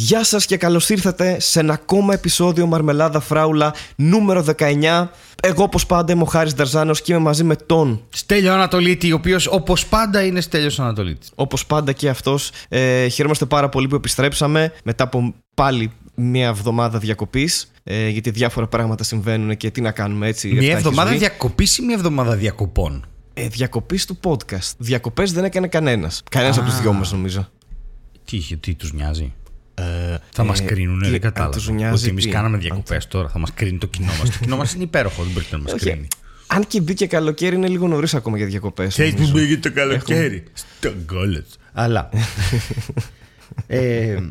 Γεια σας και καλώς ήρθατε σε ένα ακόμα επεισόδιο Μαρμελάδα Φράουλα νούμερο 19. Εγώ όπως πάντα είμαι ο Χάρης Δαρζάνος και είμαι μαζί με τον Στέλιο Ανατολίτη, ο οποίος όπως πάντα είναι Στέλιος Ανατολίτης. όπως πάντα και αυτός. Ε, χαιρόμαστε πάρα πολύ που επιστρέψαμε μετά από πάλι μια εβδομάδα διακοπής ε, γιατί διάφορα πράγματα συμβαίνουν και τι να κάνουμε έτσι. αυτά Μια έχει εβδομάδα ζωή. διακοπής ή μια εβδομάδα διακοπών; Ε, διακοπής του podcast. Διακοπές δεν έκανε κανένας. Κανένας από τους δυο μας νομίζω. Τι, τι τους νοιάζει. Θα μας ε, κρίνουν, τι, δεν αν κατάλαβα. τους νοιάζει, Ότι εμείς τι, κάναμε αν διακοπές τώρα, θα μας κρίνει το κοινό μας. το κοινό μας είναι υπέροχο, δεν μπορείς να μας Όχι, κρίνει. Αν και μπήκε καλοκαίρι είναι λίγο νωρίς ακόμα για διακοπές. Ξέρει που νομίζω. πήγε το καλοκαίρι. Στο γκόλετ. Αλλά. ε, εντάξει,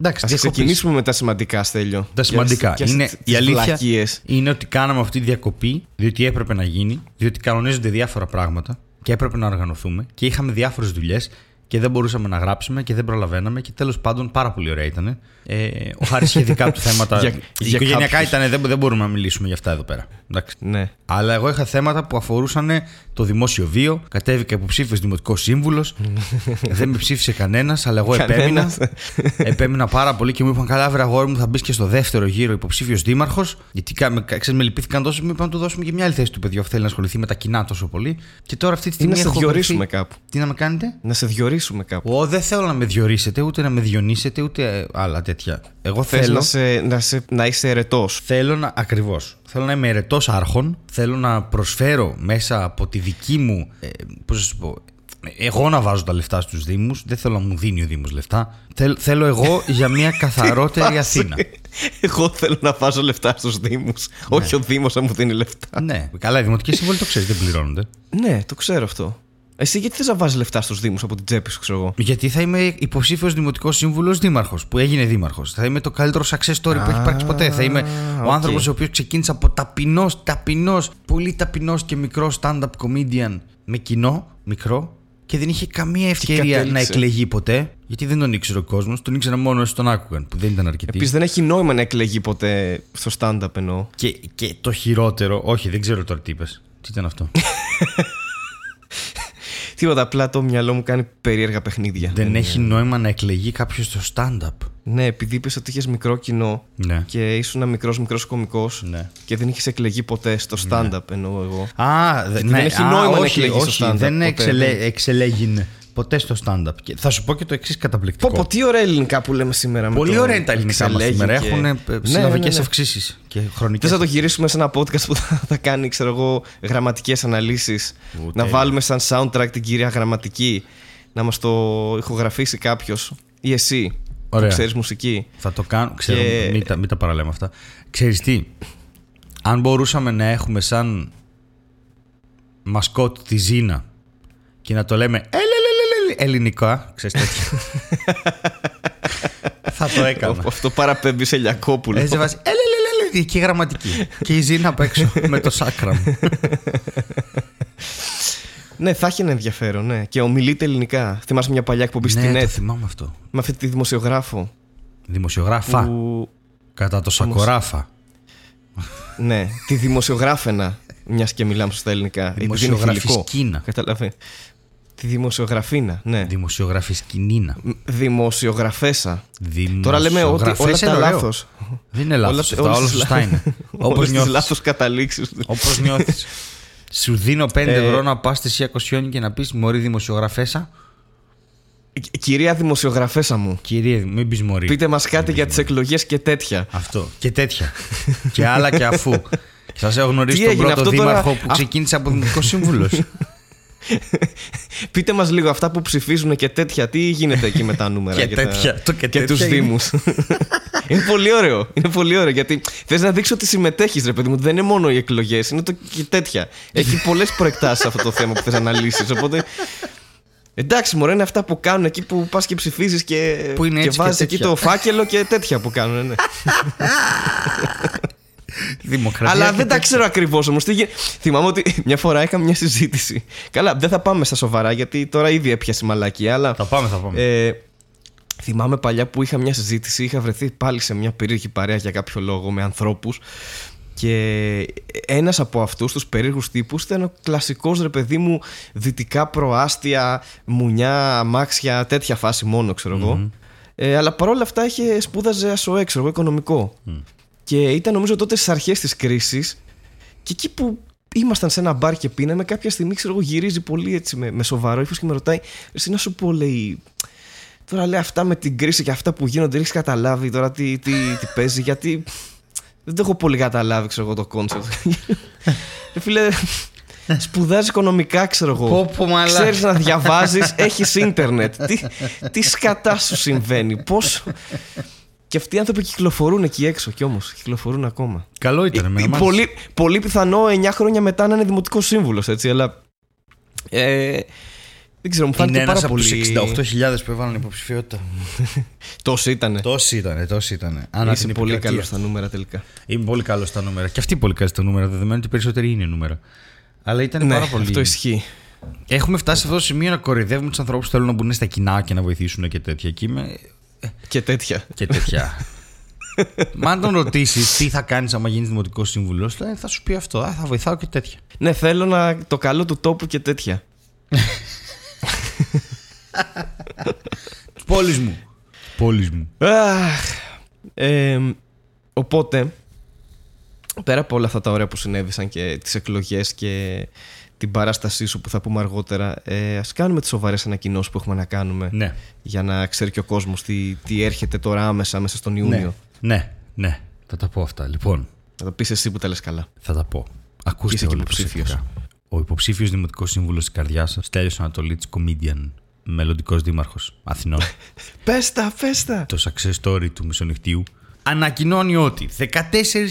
Ας διακοπές. ξεκινήσουμε με τα σημαντικά, Στέλιο. Τα σημαντικά. Και ας- είναι, τις η αλήθεια βλακίες. είναι ότι κάναμε αυτή τη διακοπή διότι έπρεπε να γίνει, διότι κανονίζονται διάφορα πράγματα και έπρεπε να οργανωθούμε και είχαμε διάφορες δουλειές και δεν μπορούσαμε να γράψουμε και δεν προλαβαίναμε και τέλος πάντων πάρα πολύ ωραία ήταν. Ε, ο Χάρης είχε δικά του θέματα. Για- για Οικογενειακά κάποιους. ήταν, δεν, δεν μπορούμε να μιλήσουμε για αυτά εδώ πέρα. Εντάξει. Ναι. Αλλά εγώ είχα θέματα που αφορούσαν το δημόσιο βίο. Κατέβηκα υποψήφιο δημοτικός σύμβουλος. δεν με ψήφισε κανένας, αλλά εγώ επέμεινα. Κανένας. επέμεινα πάρα πολύ και μου είπαν: Καλά, βρε αγόρι μου, θα μπεις και στο δεύτερο γύρο υποψήφιος δήμαρχος. Γιατί κα- με, ξέρεις, με λυπήθηκαν τόσο, μου είπαν να του δώσουμε και μια άλλη θέση του παιδιού, αφού θέλει να ασχοληθεί με τα κοινά τόσο πολύ. Και τώρα αυτή τη Ή να στιγμή. σε έχω διορίσουμε βρεθεί- κάπου. Τι να με κάνετε; Να σε διορίσουμε κάπου. Εγώ δεν θέλω να με διορίσετε, ούτε να με διονύσετε, ούτε ε, άλλα τέτοια. Εγώ Θες θέλω. να, σε, να, σε, να είσαι ερετός. Θέλω να. Ακριβώς. Θέλω να είμαι ερετός άρχον. Θέλω να προσφέρω μέσα από τη δική μου. Ε, Πώς να σου πω. Εγώ να βάζω τα λεφτά στους Δήμους. Δεν θέλω να μου δίνει ο Δήμος λεφτά. Θέλ- θέλω εγώ για μια καθαρότερη Αθήνα. Εγώ θέλω να βάζω λεφτά στους Δήμους. Όχι ο Δήμος να μου δίνει λεφτά. ναι, καλά, οι δημοτικέ σύμβολοι το ξέρεις, δεν πληρώνονται. Ναι, το ξέρω αυτό. Εσύ γιατί θες να βάζεις λεφτά στους Δήμους από την τσέπη σου, ξέρω εγώ; Γιατί θα είμαι υποψήφιος δημοτικός σύμβουλος δήμαρχος που έγινε δήμαρχος. Θα είμαι το καλύτερο success story που έχει υπάρξει ποτέ. Θα είμαι ο οκ. άνθρωπος ο οποίος ξεκίνησε από ταπεινός, ταπεινός, πολύ ταπεινός και μικρό stand-up comedian με κοινό, μικρό, και δεν είχε καμία ευκαιρία κατέληξε. να εκλεγεί ποτέ. Γιατί δεν τον ήξερε ο κόσμος, τον ήξερε μόνο όσοι τον άκουγαν, που δεν ήταν αρκετοί. Επίσης δεν έχει νόημα να εκλεγεί ποτέ στο stand-up εννοώ. Και, και το χειρότερο, όχι, δεν ξέρω τώρα τι είπες. Τι ήταν αυτό; Τίποτα, απλά το μυαλό μου κάνει περίεργα παιχνίδια. δεν έχει νόημα να εκλεγεί κάποιος στο stand-up. Ναι, επειδή είπες ότι είχες μικρό κοινό Ναι. και ήσουν μικρός μικρός κωμικός Ναι. και δεν είχες εκλεγεί ποτέ στο stand-up εννοώ εγώ. Α, δε- δεν ναι, έχει α, νόημα να όχι, εκλεγείς όχι, στο stand-up δεν ποτέ, εξελέ, δεν. εξελέγει ποτέ στο stand-up. Και θα σου πω και το εξής καταπληκτικό. Πω, πω, τι ωραία ελληνικά που λέμε σήμερα. με Πολύ το ωραία είναι τα ελληνικά μας εξελέγει σήμερα. και- Έχουν Ναι, ε, ναι, συλλαβικέ ναι, ναι. αυξήσεις και χρονικές. Θες να το γυρίσουμε σε ένα podcast που θα, θα κάνει, ξέρω εγώ, γραμματικές αναλύσεις. Ου, Να τέλεια. βάλουμε σαν soundtrack την κυρία γραμματική. Να μας το ηχογραφήσει κάποιος. Ή εσύ. Ωραία. Που ξέρεις μουσική. Θα το κάνω. Ξέρω, Και- μην, τα, μην τα παραλέμε αυτά. Ξέρεις τι, αν μπορούσαμε να έχουμε σαν μασκότ τη Ζήνα και να το λέμε «Ελελελελελε», ελληνικά, ξέρεις τέτοια. θα το έκανα. Αυτό παραπέμπει σε Λιακόπουλο. Έτσι βάζει «Ελελελελε», και η γραμματική. και η Ζήνα απ' έξω με το σάκρα μου. ναι, θα έχει ένα ενδιαφέρον, ναι. Και ομιλείται ελληνικά. Θυμάσαι μια παλιά εκπομπή στη ναι, το net θυμάμαι αυτό. με αυτή τη δημοσιογράφο. Δημοσιογράφα. Που... Κατά το σακοράφα. Ναι, τη δημοσιογράφενα. Μιας και μιλάμε στα ελληνικά. επειδή είναι θηλυκό. Δημοσιογραφισκίνα. Καταλαβαίνω. Τη δημοσιογραφίνα, ναι. Δημοσιογραφισκινίνα. Δημοσιογραφέσα. Τώρα λέμε ότι όλα Δημοσιογραφές τα είναι ωραίο. λάθος. Δεν είναι λάθος. Αυτά όλα όλες σωστά τις- είναι. Όπως Όλες τις νιώθεις. λάθος καταλήξεις. Όπως νιώθεις. Σου δίνω 5 Ε, ευρώ να πας στη Σία Κοσιόνι και να πεις Μωρή δημοσιογραφέσα. Κυρία δημοσιογραφέσα μου, Κύριε, μην πεις Μωρή. πείτε μας κάτι για τις εκλογές και τέτοια. Αυτό. Και τέτοια. και άλλα και αφού. Σας έχω γνωρίσει Τι τον έγινε πρώτο αυτό τώρα; δήμαρχο που Α- ξεκίνησε από δημοτικό σύμβουλος. Πείτε μας λίγο αυτά που ψηφίζουν και τέτοια. Τι γίνεται εκεί με τα νούμερα Και για τα- τέτοια. Το και για τους τέτοια είναι. δήμους. είναι πολύ ωραίο. Είναι πολύ ωραίο γιατί θες να δείξω ότι συμμετέχεις ρε παιδί μου. Δεν είναι μόνο οι εκλογές, είναι το και τέτοια. Έχει πολλές προεκτάσεις αυτό το θέμα που θες να αναλύσεις. Οπότε Εντάξει, μωρέ, είναι αυτά που κάνουν εκεί που πας και ψηφίζεις και, Που είναι και έτσι και βάζεις εκεί τέτοια. το φάκελο και τέτοια που κάνουν. Ναι. Δημοκρατία. Αλλά και δεν τα τέτοια. ξέρω ακριβώς όμως. Θυμάμαι ότι μια φορά είχα μια συζήτηση. Καλά, δεν θα πάμε στα σοβαρά γιατί τώρα ήδη έπιασε η μαλακία. Αλλά Θα πάμε, θα πάμε. ε, θυμάμαι παλιά που είχα μια συζήτηση. Είχα βρεθεί πάλι σε μια περίεργη παρέα για κάποιο λόγο με ανθρώπους. Και ένας από αυτούς τους περίεργους τύπους ήταν ο κλασικός ρε παιδί μου δυτικά προάστια, μουνιά, αμάξια, τέτοια φάση μόνο, ξέρω εγώ. Ε, αλλά παρόλα αυτά είχε, σπούδαζε ΑΣΟΕ, ξέρω εγώ, οικονομικό. Και ήταν νομίζω τότε στις αρχές της κρίσης. Και εκεί που ήμασταν σε ένα μπαρ και πίναμε, κάποια στιγμή ξέρω εγώ γυρίζει πολύ έτσι με, με σοβαρό ύφος και με ρωτάει, Εσύ να σου πω, λέει. Τώρα λέει αυτά με την κρίση και αυτά που γίνονται, έχεις καταλάβει τώρα τι, τι, τι παίζει, γιατί δεν το έχω πολύ καταλάβει, ξέρω εγώ, το concept. Ε, φίλε, σπουδάζει οικονομικά, ξέρω εγώ. Πω, πω, μαλάκα. Ξέρεις να διαβάζεις, έχεις ίντερνετ. Τι, τι σκατά σου συμβαίνει, πώς. Και αυτοί οι άνθρωποι κυκλοφορούν εκεί έξω κι όμως. Κυκλοφορούν ακόμα. Καλό ήταν. εμένα Ε, μ' άρεσε. πολύ, πολύ πιθανό 9 χρόνια μετά να είναι δημοτικός σύμβουλος, έτσι, αλλά. Ε, δεν ξέρω, μου Είναι φάνηκε ένας πάρα από πολύ. τους 68.000 που έβαλαν υποψηφιότητα. Τόσο ήταν. Τόσοι ήταν, τόσοι ήταν. Ανά Είσαι την πολύ επικρατεία. καλός στα νούμερα τελικά. Είμαι πολύ καλός στα νούμερα. Και αυτοί πολύ καλοί στα νούμερα, δεδομένου ότι οι περισσότεροι είναι νούμερα. Αλλά ήταν Ναι, πάρα πολύ. αυτό ισχύει. Έχουμε φτάσει σε αυτό το σημείο να κοροϊδεύουμε τους ανθρώπους που θέλουν να μπουν στα κοινά και να βοηθήσουν και τέτοια. Και είμαι. Και τέτοια. και τέτοια. Μα αν τον ρωτήσεις τι θα κάνεις άμα γίνεις δημοτικός σύμβουλος, θα σου πει αυτό. Α, θα βοηθάω και τέτοια. Ναι, θέλω να, το καλό του τόπου και τέτοια. Τη πόλης μου. Πόλης μου. Αχ. Ε, οπότε, πέρα από όλα αυτά τα ωραία που συνέβησαν και τις εκλογές και την παράστασή σου που θα πούμε αργότερα, ε, ας κάνουμε τις σοβαρές ανακοινώσεις που έχουμε να κάνουμε Ναι. για να ξέρει και ο κόσμος τι, τι έρχεται τώρα άμεσα μέσα στον Ιούνιο. Ναι. ναι, ναι. Θα τα πω αυτά. Λοιπόν, Θα το πεις εσύ που τα λες καλά. θα τα πω. Ακούστε Είσαι και όλοι υποψήφιος. προσεκτικά. Ο υποψήφιος δημοτικός σύμβουλος της καρδιάς σα, Στέλιος Ανατολίτης Comedian, μελλοντικός δήμαρχος Αθηνών, Πες τα, πες τα. το success story του μεσονυχτίου, ανακοινώνει ότι 14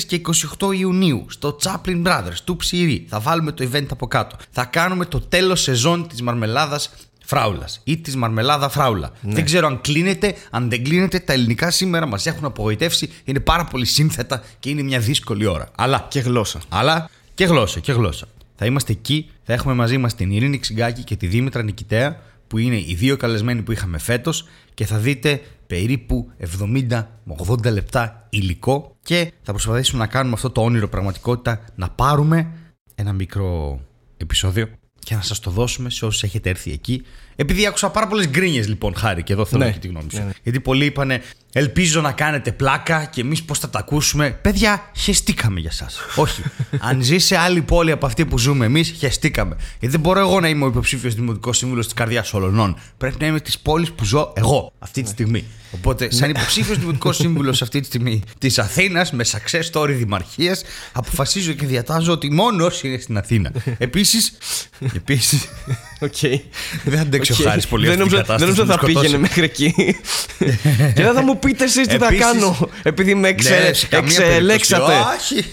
και 28 Ιουνίου στο Chaplin Brothers του Ψηρή θα βάλουμε το event από κάτω. Θα κάνουμε το τέλος σεζόν της μαρμελάδας Φράουλας ή της μαρμελάδα Φράουλα. Δεν ξέρω αν κλείνεται, αν δεν κλείνεται. Τα ελληνικά σήμερα μας έχουν απογοητεύσει. Είναι πάρα πολύ σύνθετα και είναι μια δύσκολη ώρα. Αλλά Και γλώσσα. αλλά και γλώσσα, και γλώσσα. Θα είμαστε εκεί, θα έχουμε μαζί μας την Ειρήνη Ξυγκάκη και τη Δήμητρα Νικητέα, που είναι οι δύο καλεσμένοι που είχαμε φέτος, και θα δείτε περίπου 70 με 80 λεπτά υλικό και θα προσπαθήσουμε να κάνουμε αυτό το όνειρο πραγματικότητα, να πάρουμε ένα μικρό επεισόδιο και να σας το δώσουμε σε όσους έχετε έρθει εκεί. Επειδή άκουσα πάρα πολλές γκρίνιες, λοιπόν, χάρη, και εδώ θέλω Ναι. και τη γνώμη σου. Ναι, ναι. Γιατί πολλοί είπανε, Ελπίζω να κάνετε πλάκα και εμείς πώς θα τα ακούσουμε. Παιδιά, χεστήκαμε για εσά. Όχι. Αν ζει σε άλλη πόλη από αυτή που ζούμε εμείς, χεστήκαμε. Γιατί δεν μπορώ εγώ να είμαι ο υποψήφιος δημοτικός σύμβουλος της καρδιάς Ολονών. Πρέπει να είμαι της πόλης που ζω εγώ αυτή τη στιγμή. Οπότε, σαν υποψήφιος δημοτικός σύμβουλος αυτή τη στιγμή της Αθήνας, με success story δημαρχίας, αποφασίζω και διατάζω ότι μόνο όσοι είναι στην Αθήνα. Επίσης. Επίσης, Οκ. δεν θα αντέξει Οκ. Ο Χάρης πολύ δεν αυτή την νόμιζα, κατάσταση. δεν νόμιζα μου θα σκοτώσει. πήγαινε μέχρι εκεί. και δεν θα μου πείτε εσείς τι θα Επίσης- κάνω. Επειδή με εξε... Ναι, σε καμία εξελέξατε. περίπτωση. Όχι.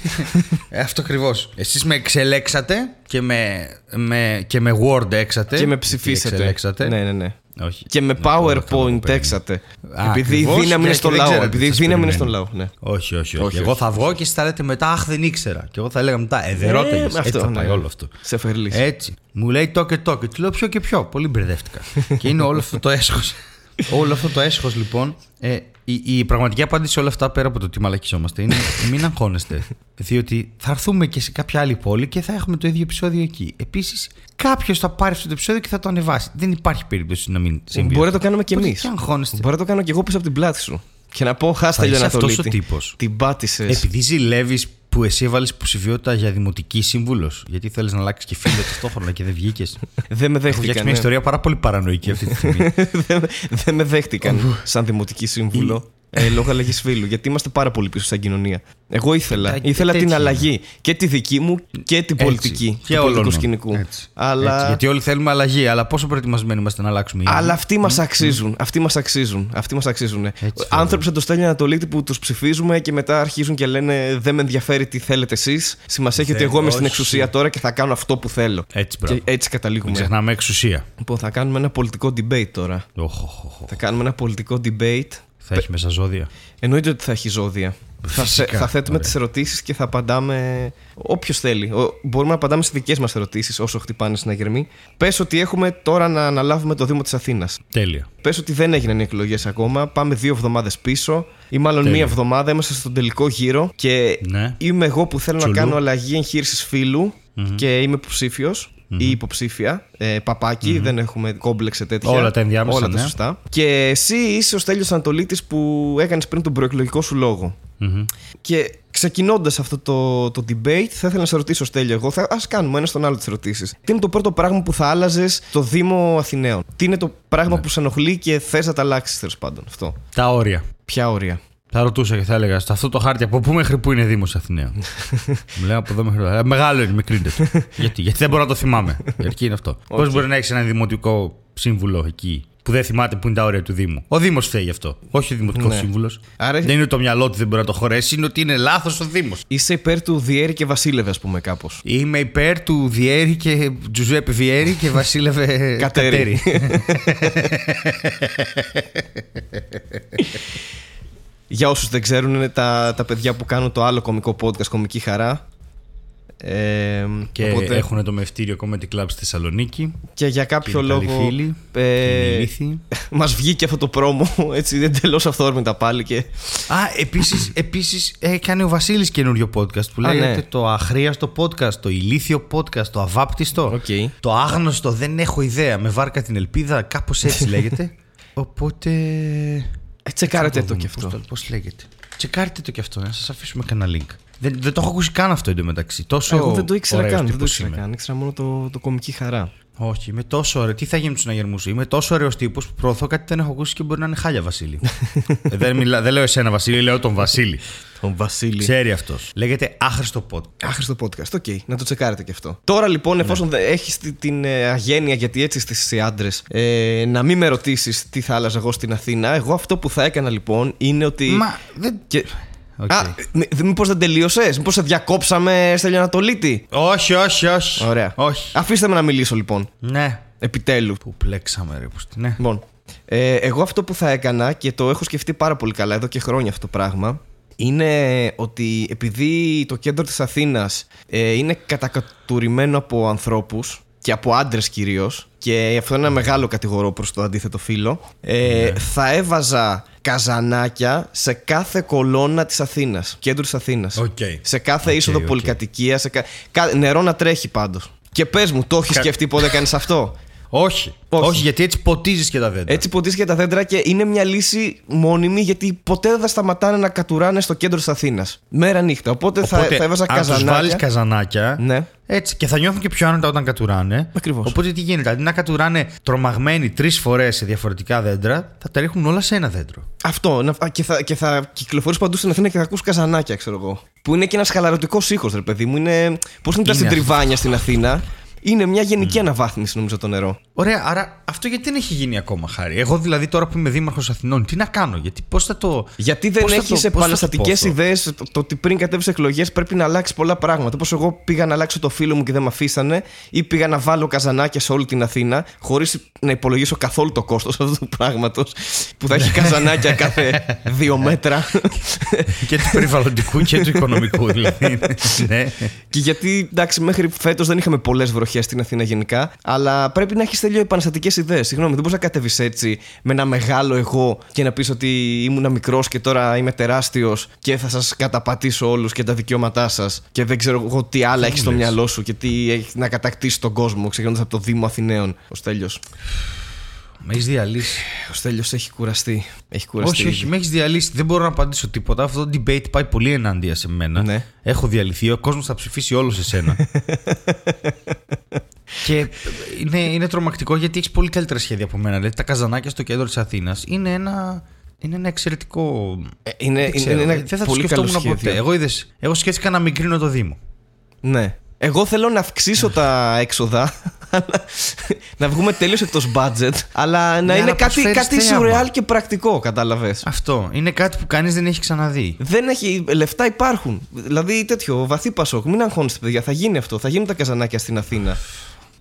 ε, αυτό ακριβώς. Εσείς με εξελέξατε και με, με, και με Word έξατε. Και με Γιατί ψηφίσατε. Εξελέξατε. Ναι, ναι, ναι. Όχι. Και με Ναι, όλα καλά που PowerPoint παίρνει. έξατε. Α, Επειδή η ακριβώς, δύναμη και- είναι και στο δεν λαό. ξέρατε Επειδή η τι σας δύναμη είναι στο περιμένει. λαό. Ναι. Όχι, όχι, όχι. Όχι, Εγώ όχι. θα βγω και εσείς θα λέτε μετά, Αχ, δεν ήξερα. Και εγώ θα έλεγα μετά, Ε, δεν ρώταγες. με Έτσι αυτό, θα ναι. πάει όλο αυτό. Σε φερλή. Έτσι. Μου λέει το και το και του λέω ποιο και ποιο. Πολύ μπερδεύτηκα. και είναι όλο αυτό το έσχος. όλο αυτό το έσχος λοιπόν. Ε, η, η πραγματική απάντηση σε όλα αυτά πέρα από το τι μαλακισόμαστε είναι μην αγχώνεστε. Διότι θα έρθουμε και σε κάποια άλλη πόλη και θα έχουμε το ίδιο επεισόδιο εκεί. Επίσης, κάποιος θα πάρει αυτό το επεισόδιο και θα το ανεβάσει. Δεν υπάρχει περίπτωση να μην συμβεί. Μπορεί να αυτό. το κάνουμε κι Οπότε εμείς. τι αγχώνεστε. Μπορεί να το κάνω κι εγώ πίσω από την πλάτη σου. Και να πω χάστα είσαι αυτός Ανατολίτη. ο τύπος. Την πάτησες. Επειδή ζηλεύεις που εσύ έβαλες υποψηφιότητα για δημοτική σύμβουλος, γιατί θέλεις να αλλάξεις και φίλο ταυτόχρονα και δεν βγήκες. Δεν με Έχω φτιάξει δέχτηκαν. μια ναι. ιστορία πάρα πολύ παρανοϊκή αυτή τη στιγμή. δεν, δεν με δέχτηκαν σαν δημοτική σύμβουλο. Ε, λόγω αλλαγής φίλου. Γιατί είμαστε πάρα πολύ πίσω σαν κοινωνία. Εγώ ήθελα. Τα- ήθελα την τέτοια αλλαγή. Και τη δική μου και την πολιτική. Έτσι. του Και πολιτικού όλων. σκηνικού. Έτσι. Αλλά, Έτσι, γιατί όλοι θέλουμε αλλαγή, αλλά πόσο προετοιμασμένοι είμαστε να αλλάξουμε ήδη. αλλά αυτοί μας αξίζουν. Αυτοί μας αξίζουν. Αυτοί μας αξίζουν. Έτσι, Άνθρωποι σαν το Στέλιο Ανατολίτη που τους ψηφίζουμε και μετά αρχίζουν και λένε Δεν με ενδιαφέρει τι θέλετε εσείς. Σημασία έχει ότι Δεν- εγώ είμαι στην όχι. εξουσία τώρα και θα κάνω αυτό που θέλω. Έτσι, Και μπράβο. έτσι Μην καταλήγουμε. ξεχνάμε εξουσία. Λοιπόν, θα κάνουμε ένα πολιτικό debate τώρα. Οχ, οχ, οχ, οχ. Θα κάνουμε ένα πολιτικό debate. Θα έχει μέσα ζώδια. Εννοείται ότι θα έχει ζώδια. Θα, Φυσικά, θε- θα θέτουμε ωραία. τις ερωτήσεις και θα απαντάμε. Όποιος θέλει. Ο- μπορούμε να απαντάμε στι δικές μας ερωτήσεις όσο χτυπάνε στην αγερμή. Πες ότι έχουμε τώρα να αναλάβουμε το Δήμο της Αθήνας. Τέλεια. Πες ότι δεν έγιναν οι εκλογές ακόμα. Πάμε δύο εβδομάδες πίσω. Ή μάλλον Τέλεια. μία εβδομάδα. Είμαστε στον τελικό γύρο. Και Ναι. είμαι εγώ που θέλω Τσουλού. να κάνω αλλαγή εγχείρησης φίλου. Και είμαι υποψήφιος. Η υποψήφια. Ε, παπακι δεν έχουμε κόμπλεξ σε τέτοια. Όλα τα ενδιάμεσα, Όλα τα ναι. σωστά. Και εσύ είσαι ο Στέλιος Ανατολίτης που έκανες πριν τον προεκλογικό σου λόγο. Και ξεκινώντας αυτό το, το debate, θα ήθελα να σε ρωτήσω, Στέλιο, εγώ. Α κάνουμε ένα στον άλλο τις ερωτήσεις. Τι είναι το πρώτο πράγμα που θα άλλαζες στο Δήμο Αθηναίων, Τι είναι το πράγμα που σε ενοχλεί και θες να τα αλλάξεις, τέλος πάντων. Αυτό; Τα όρια. Ποια όρια; Θα ρωτούσα και θα έλεγα σε αυτό το χάρτη από πού μέχρι πού είναι Δήμος Αθηναίων; Μου λέει από εδώ μέχρι εδώ. Ε, Μεγάλο είναι, μικρύνεται. γιατί, γιατί δεν μπορώ να το θυμάμαι. Γιατί είναι αυτό. Πώς μπορεί να έχεις ένα δημοτικό σύμβουλο εκεί που δεν θυμάται πού είναι τα όρια του Δήμου; Ο Δήμος φταίει γι' αυτό. Όχι ο δημοτικός Ναι. σύμβουλος. Άρα- Δεν είναι ότι το μυαλό του δεν μπορεί να το χωρέσει, είναι ότι είναι λάθος ο Δήμος. Είσαι υπέρ του Διέρη και Βασίλευε, ας πούμε, κάπως. Είμαι υπέρ του Διέρη και Τζουζέπε Βιέρη και Βασίλευε Κατέρη. Κατέρη. Για όσους δεν ξέρουν, είναι τα, τα παιδιά που κάνουν το άλλο κωμικό podcast, Κωμική Χαρά. Ε, Και οπότε- έχουν το Μαιευτήριο Comedy Club στη Θεσσαλονίκη. και για κάποιο Και είναι καλοί λόγο. φίλοι. ε, Και είναι ηλίθιοι. Μας βγήκε αυτό το promo έτσι εντελώς αυθόρμητα πάλι και. Α, επίση επίσης, έκανε ο Βασίλης καινούριο podcast που Α, λέγεται ναι. το αχρείαστο podcast, το ηλίθιο podcast, το αβάπτιστο. Οκ. Το άγνωστο, δεν έχω ιδέα. Με βάρκα την ελπίδα, κάπως έτσι λέγεται. Οπότε. Ε, τσεκάρετε Θα το δούμε κι αυτό. Πώς, το- πώς λέγεται. Τσεκάρετε το κι αυτό, να σας αφήσουμε κανένα link. Δεν, δεν το έχω ακούσει καν αυτό εντωμεταξύ. Τόσο Εγώ δεν το ήξερα ωραίος καν. Δεν το τύπος ήξερα είμαι. καν. Ήξερα μόνο το, το κωμική χαρά. Όχι, είμαι τόσο ωραίο. Τι θα γίνει με τους συναγερμούς; Σου. Είμαι τόσο ωραίος τύπος που προωθώ κάτι που δεν έχω ακούσει και μπορεί να είναι χάλια Βασίλη. ε, δεν, μιλά, δεν λέω εσένα Βασίλη, λέω τον Βασίλη. Τον Βασίλη. Ξέρει αυτός. Λέγεται άχρηστο podcast. Άχρηστο podcast. Οκ, να το τσεκάρετε κι αυτό. Τώρα λοιπόν, εφόσον ναι. έχεις την ε, αγένεια, γιατί έτσι είστε εσείς οι άντρες, ε, να μην με ρωτήσεις τι θα άλλαζα εγώ στην Αθήνα, εγώ αυτό που θα έκανα λοιπόν είναι ότι. Μα δεν. Και... Οκ. Α, μήπως δεν τελείωσες, Μήπως σε διακόψαμε, Στέλιο Ανατολίτη. Όχι, όχι, όχι. Ωραία. Όχι. Αφήστε με να μιλήσω λοιπόν. Ναι. Επιτέλους. Πού μπλέξαμε, ρε. Πούστη. Ναι. Λοιπόν, ε, εγώ αυτό που θα έκανα και το έχω σκεφτεί πάρα πολύ καλά εδώ και χρόνια αυτό το πράγμα είναι ότι επειδή το κέντρο της Αθήνας ε, είναι κατακατουρημένο από ανθρώπους και από άντρες κυρίως και αυτό είναι ένα μεγάλο κατηγορό προς το αντίθετο φύλο ε, θα έβαζα καζανάκια σε κάθε κολόνα της Αθήνας, κέντρο της Αθήνας Οκ. σε κάθε Οκ, είσοδο οκ. πολυκατοικίας σε κα... κα- νερό να τρέχει πάντως και πες μου, το έχει Κα- σκεφτεί πότε κάνεις αυτό; Όχι. Όχι. όχι. γιατί έτσι ποτίζεις και τα δέντρα. έτσι ποτίζεις και τα δέντρα και είναι μια λύση μόνιμη γιατί ποτέ δεν θα σταματάνε να κατουράνε στο κέντρο της Αθήνας. Μέρα νύχτα. Οπότε, θα, Οπότε, θα έβαζα αν τους καζανάκια. βάλεις καζανάκια. Ναι. Έτσι. Και θα νιώθουν και πιο άνετα όταν κατουράνε. Ακριβώς. Οπότε τι γίνεται. Αντί να κατουράνε τρομαγμένοι τρεις φορές σε διαφορετικά δέντρα, θα τα ρίχνουν όλα σε ένα δέντρο. Αυτό. να- α, Και θα, και θα κυκλοφορείς παντού στην Αθήνα και θα ακούς καζανάκια, ξέρω εγώ. Που είναι και ένας χαλαρωτικός ήχος, ρε παιδί μου. Είναι. Πώς είναι τα Είναι συντριβάνια στην Αθήνα; Είναι μια γενική αναβάθμιση, νομίζω, το νερό. Ωραία, άρα αυτό γιατί δεν έχει γίνει ακόμα χάρη; Εγώ δηλαδή τώρα που είμαι δήμαρχος Αθηνών, τι να κάνω, γιατί πώς θα το. Γιατί δεν πώς θα έχεις το- πώς θα το επαναστατικές πω αυτό; ιδέες το, το ότι πριν κατέβεις εκλογές πρέπει να αλλάξεις πολλά πράγματα. Όπως εγώ πήγα να αλλάξω το φίλο μου και δεν με αφήσανε, ή πήγα να βάλω καζανάκια σε όλη την Αθήνα, χωρίς να υπολογίσω καθόλου το κόστος αυτού του πράγματος, που θα έχει καζανάκια κάθε δύο μέτρα. και του περιβαλλοντικού και του οικονομικού δηλαδή. ναι. και γιατί, εντάξει, μέχρι φέτος δεν είχαμε πολλές βροχές στην Αθήνα γενικά, αλλά πρέπει να έχεις τελείω επαναστατικές ιδέες. Συγγνώμη, δεν μπορείς να κατέβεις έτσι με ένα μεγάλο εγώ και να πεις ότι ήμουν μικρός και τώρα είμαι τεράστιος και θα σας καταπατήσω όλους και τα δικαιώματά σας και δεν ξέρω εγώ τι άλλα έχεις στο λες. μυαλό σου και τι έχεις να κατακτήσεις τον κόσμο, ξεκινώντας από το Δήμο Αθηναίων. Ο Στέλιος. Με έχεις διαλύσει. Ο Στέλιος έχει κουραστεί. Έχει κουραστεί. Όχι, όχι, με έχεις διαλύσει. Δεν μπορώ να απαντήσω τίποτα. Αυτό το debate πάει πολύ ενάντια σε μένα. Ναι. Έχω διαλυθεί. Ο κόσμος θα ψηφίσει όλο σε σένα. και είναι, είναι τρομακτικό γιατί έχεις πολύ καλύτερα σχέδια από μένα. Δηλαδή τα καζανάκια στο κέντρο της Αθήνας είναι ένα. Είναι ένα εξαιρετικό. Ε, είναι, δεν, είναι, ξέρω, ένα δεν θα το πολύ καλό σκεφτόμουν ποτέ. σχέδιο. Εγώ, είδες, εγώ σκέφτηκα να μικρύνω το Δήμο. Ναι. Εγώ θέλω να αυξήσω τα έξοδα. να βγούμε τελείω εκτός budget. Αλλά να Ναι, είναι αλλά κάτι, προσφέρεις κάτι θέαμα. σουρεάλ και πρακτικό, κατάλαβες. Αυτό. Είναι κάτι που κανείς δεν έχει ξαναδεί. Δεν έχει. Λεφτά υπάρχουν. Δηλαδή τέτοιο, βαθύ πασόκ. Μην αγχώνεστε, παιδιά. Θα γίνει αυτό. Θα γίνουν τα καζανάκια στην Αθήνα.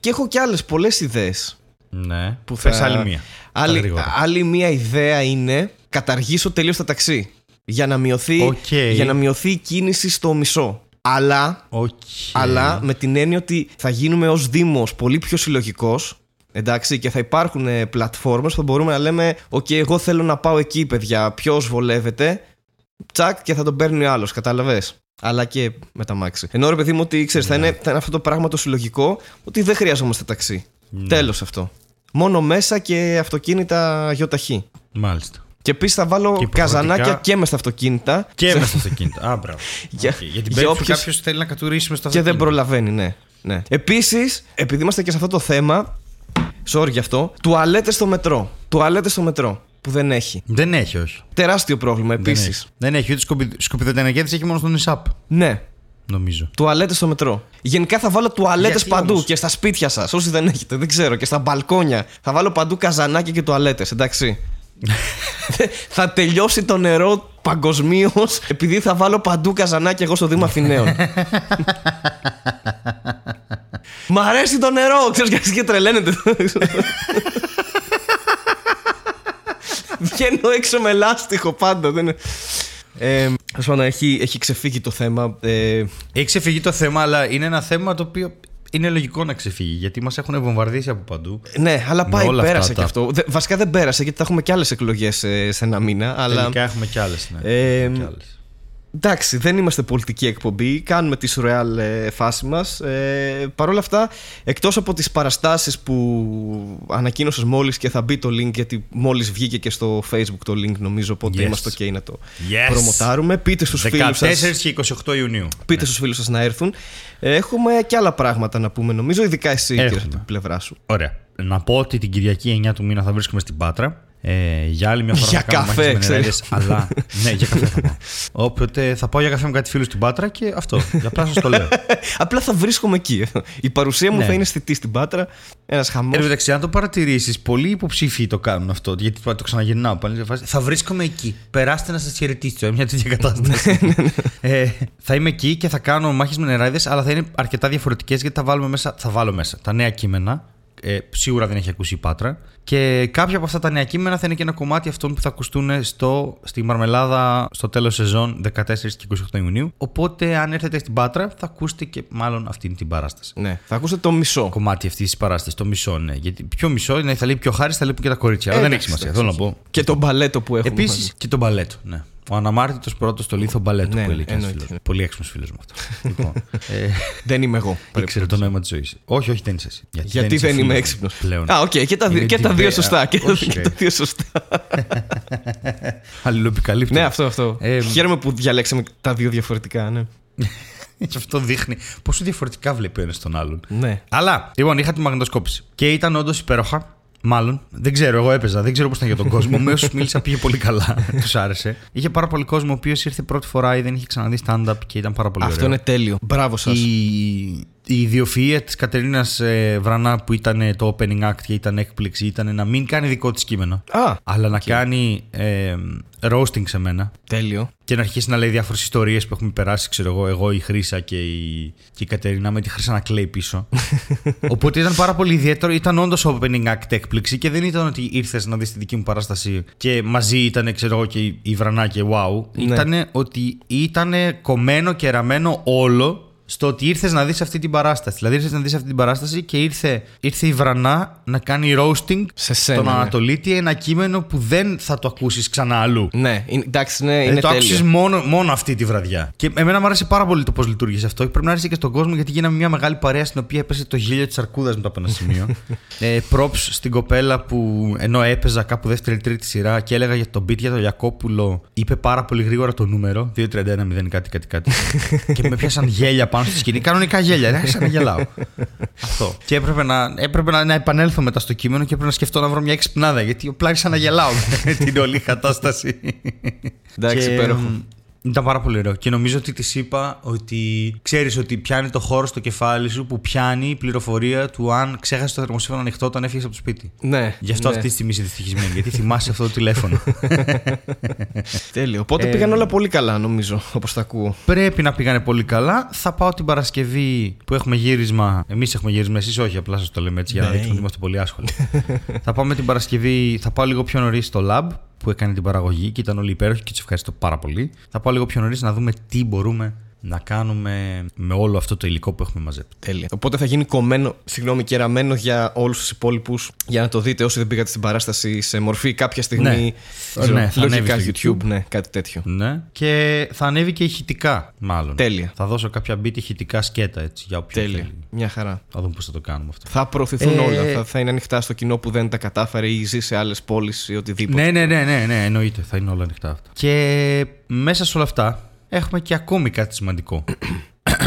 Και έχω και άλλες πολλές ιδέες. Ναι. Που Πες θα... άλλη μία. Τα Άλλη, γρήγορα. άλλη μία ιδέα είναι καταργήσω τελείως τα ταξί. Για να, μειωθεί, Οκ. για να μειωθεί η κίνηση στο μισό. Αλλά Οκ. αλλά με την έννοια ότι θα γίνουμε ως Δήμος πολύ πιο συλλογικός Εντάξει, και θα υπάρχουν ε, πλατφόρμες που θα μπορούμε να λέμε «Οκ, εγώ θέλω να πάω εκεί, παιδιά. Ποιος βολεύεται» Τσακ και θα τον παίρνει ο άλλος, κατάλαβες; Αλλά και με τα μάξι. Ενώ ρε παιδί μου, ότι ξέρεις, θα, είναι, θα είναι αυτό το πράγμα το συλλογικό ότι δεν χρειαζόμαστε ταξί. Ναι. Τέλος αυτό. Μόνο μέσα και αυτοκίνητα γιωταχί. Μάλιστα. Και επίσης θα βάλω Και υποχρεωτικά- καζανάκια και μες στα αυτοκίνητα. Και μες στο αυτοκίνητο. Α, μπράβο. Για- Οκ, Για την για περίπτωση που όποιος- κάποιος θέλει να κατουρήσει μες στο Και δεν αυτοκίνητο. προλαβαίνει, ναι. ναι. Επίσης, επειδή είμαστε και σε αυτό το θέμα, sorry γι' αυτό, τουαλέτες στο μετρό. Τουαλέτες στο μετρό που δεν έχει. Δεν έχει, όχι. Τεράστιο πρόβλημα Δεν επίσης. έχει. Δεν έχει. Ούτε σκουπι- σκουπιδοτενεκέδες έχει μόνο στον ΙΣΑΠ. Ναι. Νομίζω. Τουαλέτες στο μετρό. Γενικά θα βάλω τουαλέτες Γιατί παντού όμως; και στα σπίτια σας. Όσοι δεν έχετε, δεν ξέρω. Και στα μπαλκόνια. Θα βάλω παντού καζανάκια και τουαλέτες, εντάξει. θα τελειώσει το νερό παγκοσμίως επειδή θα βάλω παντού καζανάκια εγώ στο Δήμο Αθηναίων. Μ' αρέσει το νερό! Ξέρεις και αρχίζει και τρελαίνεται. Βγαίνω έξω με λάστιχο πάντα. Δεν... είναι- Ε, τέλος πάντων, έχει, έχει ξεφύγει το θέμα. Ε, Έχει ξεφύγει το θέμα, αλλά είναι ένα θέμα το οποίο είναι λογικό να ξεφύγει. Γιατί μας έχουν βομβαρδίσει από παντού. Ναι, αλλά Με πάει, όλα πέρασε αυτά και τα- αυτό. Δε- βασικά δεν πέρασε γιατί θα έχουμε και άλλες εκλογές σε ένα μήνα. Αλλά Τελικά έχουμε κι άλλες. Ναι. Ε, Έχουμε κι άλλες. Εντάξει, δεν είμαστε πολιτική εκπομπή. Κάνουμε τη σουρεάλ ε, φάση μας. Ε, Παρ' όλα αυτά, εκτός από τις παραστάσεις που ανακοίνωσες μόλις και θα μπει το link, γιατί μόλις βγήκε και στο facebook το link, νομίζω. Οπότε Yes. είμαστε OK να το Yes. προμοτάρουμε. Πείτε στους φίλους 14 σα. και 28 Ιουνίου. Πείτε στους φίλους σας να έρθουν. Ε, Έχουμε και άλλα πράγματα να πούμε, νομίζω, ειδικά εσύ, κύριε, Έχουμε. από την πλευρά σου. Ωραία. Να πω ότι την Κυριακή 9 του μήνα θα βρίσκομαι στην Πάτρα. Ε, για άλλη μια φορά Για θα κάνω καφέ, μάχες με ξέρεις. νερέδες, αλλά. ναι, για καφέ θα πάω. Όποτε θα πάω για καφέ με κάτι φίλους στην Πάτρα και αυτό. Για απλά σα το λέω. Απλά θα βρίσκομαι εκεί. Η παρουσία μου Ναι. θα είναι αισθητή στην Πάτρα. Ένας χαμός. Εν τω μεταξύ, αν το παρατηρήσεις, πολλοί υποψήφοι το κάνουν αυτό. Γιατί το το ξαναγυρνάω πάλι. σε φάση, Θα βρίσκομαι εκεί. Περάστε να σας χαιρετήσω. Μια τέτοια κατάσταση. ε, θα είμαι εκεί και θα κάνω μάχες με νεράιδες, αλλά θα είναι αρκετά διαφορετικές γιατί θα, βάλουμε μέσα, θα βάλω μέσα τα νέα κείμενα. Ε, σίγουρα δεν έχει ακούσει η Πάτρα. Και κάποια από αυτά τα νέα κείμενα θα είναι και ένα κομμάτι αυτών που θα ακουστούν στο, στη Μαρμελάδα στο τέλος σεζόν 14 και 28 Ιουνίου. Οπότε, αν έρθετε στην Πάτρα, θα ακούσετε και μάλλον αυτή την παράσταση Ναι, θα ακούσετε το μισό. κομμάτι αυτής της παράστασης, το μισό, ναι. Γιατί πιο μισό είναι, θα λείπει πιο χάρη, θα λείπουν και τα κορίτσια. Αλλά Ε, δεν έχει εντάξει, σημασία, θέλω να πω. Και το μπαλέτο που έχουμε. Επίσης και το μπαλέτο, ναι. Ο αναμάρτητος πρώτος στο λίθο μπαλέτο Ναι, που έλεγε ένας εννοείται, φίλος. ναι. Πολύ έξυπνος φίλος μου αυτό. λοιπόν, ε, Δεν είμαι εγώ. πρέπει ήξερε να το πω. νόημα της ζωής. Όχι, όχι, δεν είσαι εσύ. Γιατί είσαι δεν είμαι φίλος μου έξυπνος. Πλέον. Α, οκ, και, τα, δι- Είναι και τα δύο debate. σωστά. Και, Όχι, και ρε. τα δύο σωστά. Αλληλοεπικαλύπτω. ναι, αυτό, αυτό. Ε, Χαίρομαι που διαλέξαμε τα δύο διαφορετικά, ναι. Αυτό δείχνει πόσο διαφορετικά βλέπει ο ένας τον άλλον. ναι. Αλλά, λοιπόν, είχα τη μαγνητοσκόπηση. Και ήταν όντως υπέροχα. Μάλλον. Δεν ξέρω, εγώ έπαιζα. Δεν ξέρω πώς ήταν για τον κόσμο. Με όσους μίλησα πήγε πολύ καλά. Τους άρεσε. Είχε πάρα πολύ κόσμο ο οποίος ήρθε πρώτη φορά ή δεν είχε ξαναδεί stand-up και ήταν πάρα πολύ Αυτό ωραίο. είναι τέλειο. Μπράβο σας. Η, η ιδιοφυΐα της Κατερίνας ε, Βρανά που ήταν το opening act και ήταν έκπληξη ήταν να μην κάνει δικό της κείμενο Α, αλλά να κάνει ε, roasting σε μένα τέλειο. και να αρχίσει να λέει διάφορες ιστορίες που έχουμε περάσει, ξέρω εγώ, εγώ η Χρύσα και η, και η Κατερίνα με τη Χρύσα να κλαίει πίσω. Οπότε ήταν πάρα πολύ ιδιαίτερο. Ήταν όντως opening act έκπληξη και δεν ήταν ότι ήρθες να δεις τη δική μου παράσταση και μαζί ήταν, ξέρω εγώ, και η, η Βρανά και wow. Ναι. Ήταν ότι ήταν κομμένο και ραμμένο όλο στο ότι ήρθες να δεις αυτή την παράσταση. Δηλαδή ήρθες να δεις αυτή την παράσταση και ήρθε, ήρθε η Βρανά να κάνει roasting Σε σένα, στον ναι. Ανατολίτη ένα κείμενο που δεν θα το ακούσεις ξανά αλλού. Ναι, είναι- εντάξει, ναι, Ε, είναι το τέλειο. άκουσες μόνο, μόνο αυτή τη βραδιά. Και εμένα μου άρεσε πάρα πολύ το πώς λειτουργήσε αυτό. Και πρέπει να άρεσε και στον κόσμο γιατί γίναμε μια μεγάλη παρέα στην οποία έπεσε το γέλιο της αρκούδας μετά από ένα σημείο. ε, props στην κοπέλα που ενώ έπαιζα κάπου δεύτερη-τρίτη σειρά και έλεγα για τον beat για τον Γιακόπουλο, είπε πάρα πολύ γρήγορα το νούμερο. 2-31-0 κάτι κάτι κάτι. και με πιάσαν γέλια πάνω στη σκηνή. Κανονικά γέλια, δεν άρχισα να γελάω. αυτό. Και έπρεπε, να, έπρεπε να, να επανέλθω μετά στο κείμενο και έπρεπε να σκεφτώ να βρω μια εξυπνάδα γιατί απλά άρχισα να γελάω με την όλη κατάσταση. Εντάξει, Και, υπέροχο. Μ, Ήταν πάρα πολύ ωραίο. Και νομίζω ότι της είπα ότι ξέρεις ότι πιάνει το χώρο στο κεφάλι σου που πιάνει η πληροφορία του αν ξέχασε το θερμοσύφωνο ανοιχτό όταν έφυγες από το σπίτι. Ναι. Γι' αυτό ναι. αυτή τη στιγμή είσαι δυστυχισμένη, γιατί θυμάσαι αυτό το τηλέφωνο. Τέλειο. Οπότε Ε, πήγαν όλα πολύ καλά, νομίζω, όπως τα ακούω. Πρέπει να πήγανε πολύ καλά. Θα πάω την Παρασκευή που έχουμε γύρισμα. Εμείς έχουμε γύρισμα, εσείς όχι, απλά σας το λέμε έτσι για να Ναι. δείξουμε ότι είμαστε πολύ άσχολοι. θα πάμε την Παρασκευή, θα πάω λίγο πιο νωρίς στο lab που έκανε την παραγωγή και ήταν όλοι υπέροχοι και τους ευχαριστώ πάρα πολύ. Θα πάω λίγο πιο νωρίς να δούμε τι μπορούμε να κάνουμε με όλο αυτό το υλικό που έχουμε μαζέψει. Τέλεια. Οπότε θα γίνει κομμένο, συγγνώμη, κεραμένο για όλους τους υπόλοιπους για να το δείτε όσοι δεν πήγατε στην παράσταση σε μορφή κάποια στιγμή. Ναι. ξέρω, Ναι, θα λογικά ανέβει στο YouTube, ναι, κάτι τέτοιο. Ναι. Και θα ανέβει και ηχητικά, μάλλον. Τέλεια. Θα δώσω κάποια beat ηχητικά σκέτα έτσι για όποιον Τέλεια. θέλει. Μια χαρά. Θα δούμε πώς θα το κάνουμε αυτό. Θα προωθηθούν Ε, όλα. Θα, θα είναι ανοιχτά στο κοινό που δεν τα κατάφερε ή ζει σε άλλες πόλεις ή οτιδήποτε. Ναι, ναι, ναι, ναι, ναι, εννοείται. Θα είναι όλα ανοιχτά αυτά. Και μέσα σε όλα αυτά έχουμε και ακόμη κάτι σημαντικό.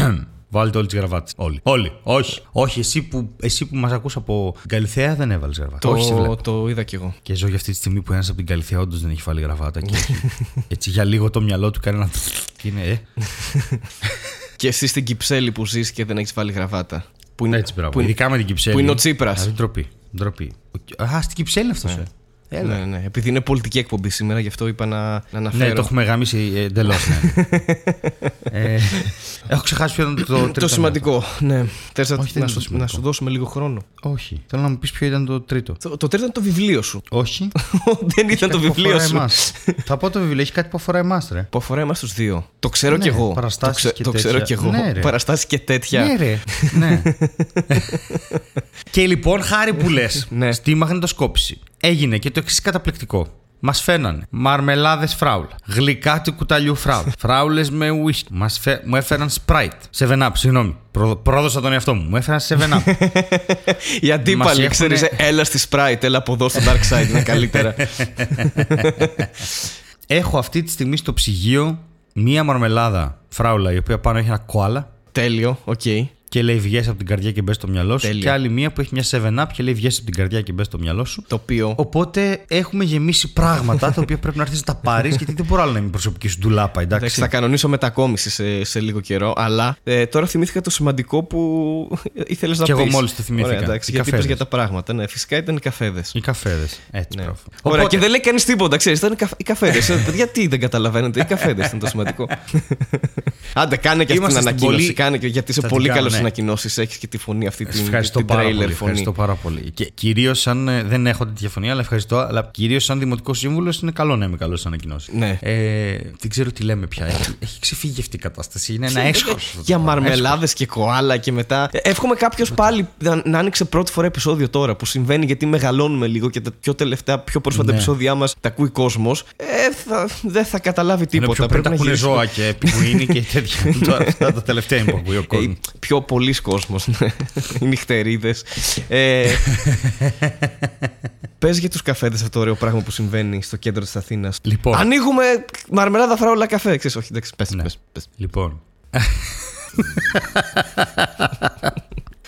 Βάλτε όλε τις γραβάτες. Όλοι. Όλοι. Όχι. Όχι, εσύ που, εσύ που μας ακούς από την Καλυθέα δεν έβαλες γραβάτα. Το, Όχι, σε βλέπω. το είδα κι εγώ. Και ζω για αυτή τη στιγμή που ένας από την Καλυθέα όντως δεν έχει βάλει γραβάτα. Και έτσι, έτσι για λίγο το μυαλό του κάνει ένα. Και είναι, ε. Και εσύ στην Κυψέλη που ζεις και δεν έχεις βάλει γραβάτα. Που είναι, Έτσι, μπράβο. που είναι- Ειδικά με την Κυψέλη. που είναι ο Τσίπρας. Δηλαδή, ντροπή. ντροπή. Α, στην Κυψέλη αυτός. Ε. Έλα. Ναι, ναι. Επειδή είναι πολιτική εκπομπή σήμερα, γι' αυτό είπα να, να αναφέρω. Ναι, το έχουμε γάμισει εντελώς. Ναι. ε, έχω ξεχάσει ποιο ήταν το τρίτο. Το σημαντικό. Ναι. Θες να, Όχι, δεν να, είναι το σου, σημαντικό. να σου δώσουμε λίγο χρόνο. Όχι. Θέλω να μου πεις ποιο ήταν το τρίτο. Το, το τρίτο ήταν το βιβλίο σου. Όχι. δεν ήταν το Κάτι που βιβλίο αφορά σου. εμάς. Θα πω το βιβλίο, έχει κάτι που αφορά εμάς, ρε. Που αφορά εμάς τους δύο. Το ξέρω Ναι, κι εγώ. Το, παραστάσεις και το ξέρω κι τέτοια. εγώ. Ναι, ρε. Παραστάσεις και τέτοια. Ναι, ρε. ναι. και λοιπόν, χάρη που λες, Ναι. στη μαγνητοσκόπηση έγινε και το εξής καταπληκτικό. Μας φαίνανε μαρμελάδες φράουλ, γλυκά του κουταλιού φράουλ, φράουλες με ουίσκι. Μας φε... Μου έφεραν Sprite. 7up, συγγνώμη. Προ... Πρόδωσα τον εαυτό μου. Μου έφεραν 7up. Οι αντίπαλοι, Μας ξέρεις, έχουνε- έλα στη Sprite, έλα από εδώ στο Dark Side, είναι καλύτερα. Έχω αυτή τη στιγμή στο ψυγείο μία μαρμελάδα φράουλα η οποία πάνω έχει ένα κοάλα Τέλειο, οκ. Και λέει βγες από την καρδιά και μπες στο μυαλό σου. Τέλεια. Και άλλη μία που έχει μια 7up και λέει βγες από την καρδιά και μπες στο μυαλό σου. Το οποίο. Οπότε έχουμε γεμίσει πράγματα τα οποία πρέπει να έρθεις να τα πάρεις γιατί δεν μπορώ άλλο να είμαι η προσωπική σου ντουλάπα, Εντάξει, εντάξει. θα κανονίσω μετακόμιση σε, σε λίγο καιρό, αλλά ε, τώρα θυμήθηκα το σημαντικό που ήθελες να πεις. Κι εγώ μόλις το θυμήθηκα. Ωραία, εντάξει, Οι γιατί είπες καφέδες. για τα πράγματα. Ναι, φυσικά ήταν οι καφέδες. Οι καφέδες. Έτσι, Ναι. μπράβο. Ωραία, Οπότε, και δεν λέει κανείς τίποτα, ξέρεις. Ήταν οι καφ- οι καφέδες. γιατί δεν καταλαβαίνετε, οι καφέδες ήταν το σημαντικό. Άντε, κάνε και αυτή την Είμαστε στην ανακοίνωση. πολύ- Κάνε και γιατί είσαι Θα πολύ την κάνω, καλός ναι. ανακοινώσεις. Έχεις και τη φωνή αυτή την, Ευχαριστώ την πάρα trailer πολύ. φωνή. Ευχαριστώ πάρα πολύ. Και κυρίως αν ε, δεν έχω τέτοια φωνή, αλλά ευχαριστώ. Αλλά κυρίως σαν δημοτικός σύμβουλος είναι καλό να είμαι καλός στι ανακοινώσεις. Ναι. Ε, δεν ξέρω τι λέμε πια. Έχει, έχει ξεφύγει αυτή η κατάσταση. Είναι ένα έσχος. Για μαρμελάδες και κοάλα και μετά. Ε, Εύχομαι κάποιος πάλι να, να άνοιξε πρώτη φορά επεισόδιο τώρα που συμβαίνει γιατί μεγαλώνουμε λίγο και τα πιο τελευταία, πιο πρόσφατα Ναι. επεισόδια μας τα ακούει κόσμος. Ε, θα, δεν θα καταλάβει Είναι τίποτα. πιο πριν τα να ακούνε γυρίσουμε. ζώα και πιγκουίνι και τέτοια. Τώρα αυτά τα τελευταία είναι που ακούει ο Ε, κόσμος. πιο πολλοί κόσμος, ναι. Οι νυχτερίδες. Ε, πες για τους καφέδες αυτό το ωραίο πράγμα που συμβαίνει στο κέντρο της Αθήνας. Λοιπόν. Ανοίγουμε μαρμελάδα φράουλα καφέ. Ξέρεις, όχι, εντάξει, πες, Ναι. πες, πες. Λοιπόν.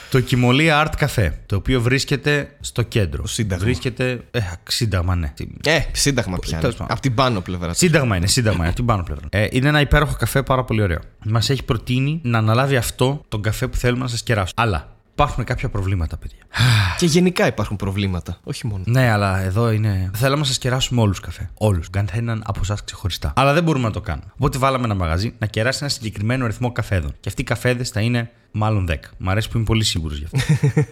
το Κιμολί Art Cafe, το οποίο βρίσκεται στο κέντρο. Σύνταγμα. Βρίσκεται. Ε, σύνταγμα, ναι. Ε, σύνταγμα πιάνει. τέλος πάντων. Από την πάνω πλευρά. Σύνταγμα είναι, σύνταγμα είναι, από την πάνω πλευρά. Ε, είναι ένα υπέροχο καφέ πάρα πολύ ωραίο. Μας έχει προτείνει να αναλάβει αυτό τον καφέ που θέλουμε να σας κεράσουμε. Αλλά υπάρχουν κάποια προβλήματα, παιδιά. Και γενικά υπάρχουν προβλήματα. Όχι μόνο. Ναι, αλλά εδώ είναι. Θέλαμε να σας κεράσουμε όλους καφέ. Όλους. Καθέναν από εσάς ξεχωριστά. Αλλά δεν μπορούμε να το κάνουμε. Οπότε βάλαμε ένα μαγαζί να κεράσει ένα συγκεκριμένο αριθμό καφέδων. Και αυτοί οι καφέδες θα είναι μάλλον 10. Μ' αρέσει που είμαι πολύ σίγουρος γι' αυτό.